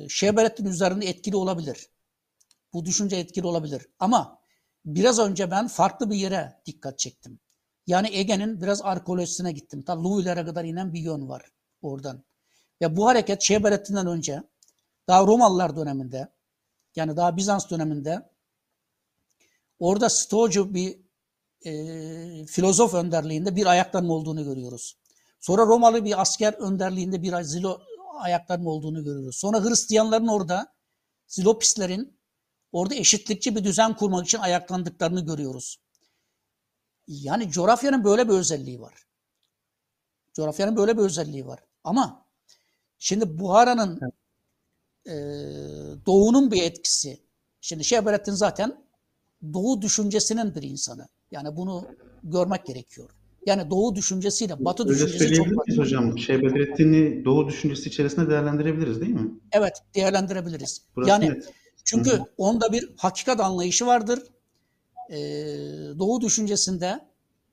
Şehberettin üzerinde etkili olabilir. Bu düşünce etkili olabilir. Ama biraz önce ben farklı bir yere dikkat çektim. Yani Ege'nin biraz arkeolojisine gittim. Ta Louis'lere kadar inen bir yön var oradan. Ve bu hareket Şehberettin'den önce daha Romalılar döneminde yani daha Bizans döneminde orada Stoacı bir e, filozof önderliğinde bir ayaklanma olduğunu görüyoruz. Sonra Romalı bir asker önderliğinde bir zilo ayaklanma olduğunu görüyoruz. Sonra Hristiyanların orada Zilopislerin orada eşitlikçi bir düzen kurmak için ayaklandıklarını görüyoruz. Yani coğrafyanın böyle bir özelliği var. Coğrafyanın böyle bir özelliği var. Ama şimdi Buhara'nın e, doğunun bir etkisi. Şimdi Şehberettin zaten doğu düşüncesinin bir insanı. Yani bunu görmek gerekiyor. Yani doğu düşüncesiyle batı Öyle düşüncesi çok farklı. hocam? Şey Bedrettin'i Doğu düşüncesi içerisinde değerlendirebiliriz değil mi? Evet, değerlendirebiliriz. Burası yani net. Çünkü Hı hı. onda bir hakikat anlayışı vardır. Ee, doğu düşüncesinde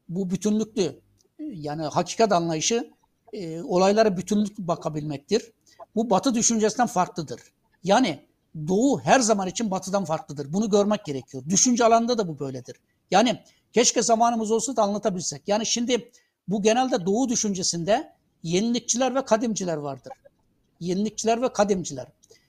bu bütünlüklü yani hakikat anlayışı e, olaylara bütünlük bakabilmektir. Bu batı düşüncesinden farklıdır. Yani doğu her zaman için batıdan farklıdır. Bunu görmek gerekiyor. Düşünce alanında da bu böyledir. Yani keşke zamanımız olsa da anlatabilsek. Yani şimdi bu genelde doğu düşüncesinde yenilikçiler ve kadimciler vardır. Yenilikçiler ve kadimciler.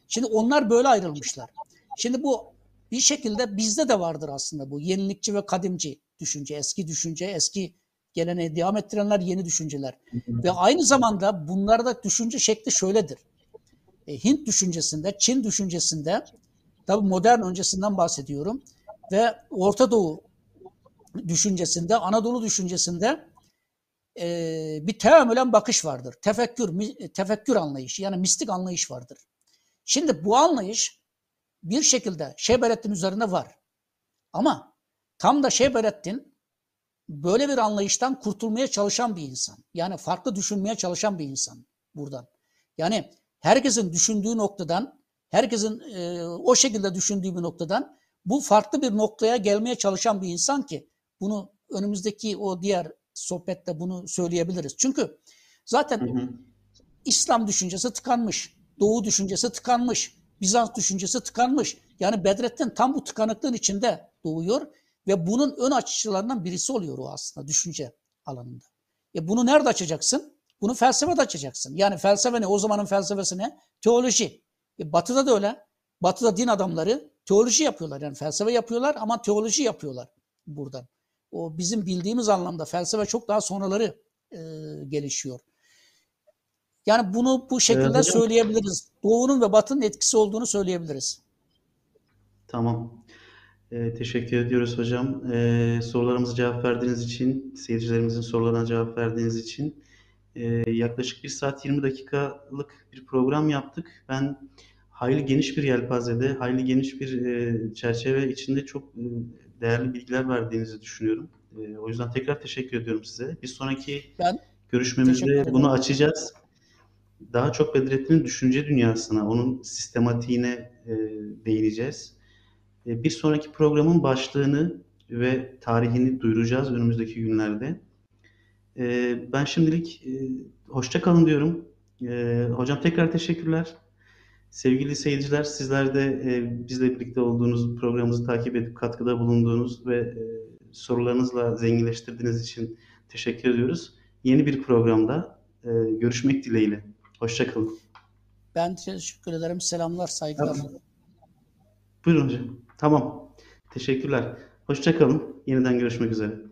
Şimdi onlar böyle ayrılmışlar. Şimdi bu bir şekilde bizde de vardır aslında bu yenilikçi ve kadimci düşünce, eski düşünce, eski geleneği devam ettirenler yeni düşünceler. Ve aynı zamanda bunlarda düşünce şekli şöyledir. E, Hint düşüncesinde, Çin düşüncesinde, tabi modern öncesinden bahsediyorum ve Orta Doğu düşüncesinde, Anadolu düşüncesinde e, bir teamülen bakış vardır. Tefekkür, tefekkür anlayışı yani mistik anlayış vardır. Şimdi bu anlayış bir şekilde Şeberettin üzerinde var. Ama tam da Şeberettin böyle bir anlayıştan kurtulmaya çalışan bir insan. Yani farklı düşünmeye çalışan bir insan buradan. Yani herkesin düşündüğü noktadan, herkesin e, o şekilde düşündüğü bir noktadan bu farklı bir noktaya gelmeye çalışan bir insan ki bunu önümüzdeki o diğer sohbette bunu söyleyebiliriz. Çünkü zaten hı hı. İslam düşüncesi tıkanmış, Doğu düşüncesi tıkanmış, Bizans düşüncesi tıkanmış. Yani Bedrettin tam bu tıkanıklığın içinde doğuyor ve bunun ön açıcılarından birisi oluyor o aslında düşünce alanında. E bunu nerede açacaksın? Bunu felsefede açacaksın. Yani felsefe ne? O zamanın felsefesi ne? Teoloji. E batı'da da öyle. Batı'da din adamları teoloji yapıyorlar. Yani felsefe yapıyorlar ama teoloji yapıyorlar buradan. O bizim bildiğimiz anlamda felsefe çok daha sonraları e, gelişiyor. Yani bunu bu şekilde ee, söyleyebiliriz. Doğu'nun ve Batı'nın etkisi olduğunu söyleyebiliriz. Tamam. Ee, teşekkür ediyoruz hocam. Ee, sorularımıza cevap verdiğiniz için, seyircilerimizin sorularına cevap verdiğiniz için e, yaklaşık 1 saat 20 dakikalık bir program yaptık. Ben hayli geniş bir yelpazede, hayli geniş bir e, çerçeve içinde çok e, değerli bilgiler verdiğinizi düşünüyorum. E, o yüzden tekrar teşekkür ediyorum size. Bir sonraki ben görüşmemizde bunu açacağız. Daha çok Bedrettin'in düşünce dünyasına, onun sistematiğine e, değineceğiz. E, bir sonraki programın başlığını ve tarihini duyuracağız önümüzdeki günlerde. E, ben şimdilik e, hoşça kalın diyorum. E, hocam tekrar teşekkürler. Sevgili seyirciler, sizler de e, bizle birlikte olduğunuz, programımızı takip edip katkıda bulunduğunuz ve e, sorularınızla zenginleştirdiğiniz için teşekkür ediyoruz. Yeni bir programda e, görüşmek dileğiyle. Hoşçakalın. Ben teşekkür ederim. Selamlar, saygılar. Tamam. Buyurun hocam. Tamam. Teşekkürler. Hoşçakalın. Yeniden görüşmek üzere.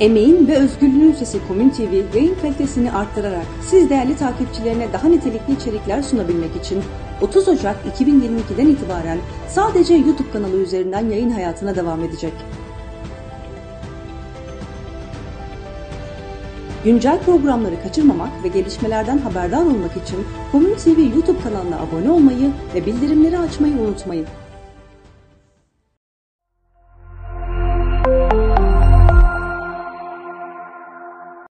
Emeğin ve Özgürlüğün Sesi Komün TV yayın kalitesini arttırarak siz değerli takipçilerine daha nitelikli içerikler sunabilmek için 30 Ocak 2022'den itibaren sadece YouTube kanalı üzerinden yayın hayatına devam edecek. Güncel programları kaçırmamak ve gelişmelerden haberdar olmak için Komün TV YouTube kanalına abone olmayı ve bildirimleri açmayı unutmayın.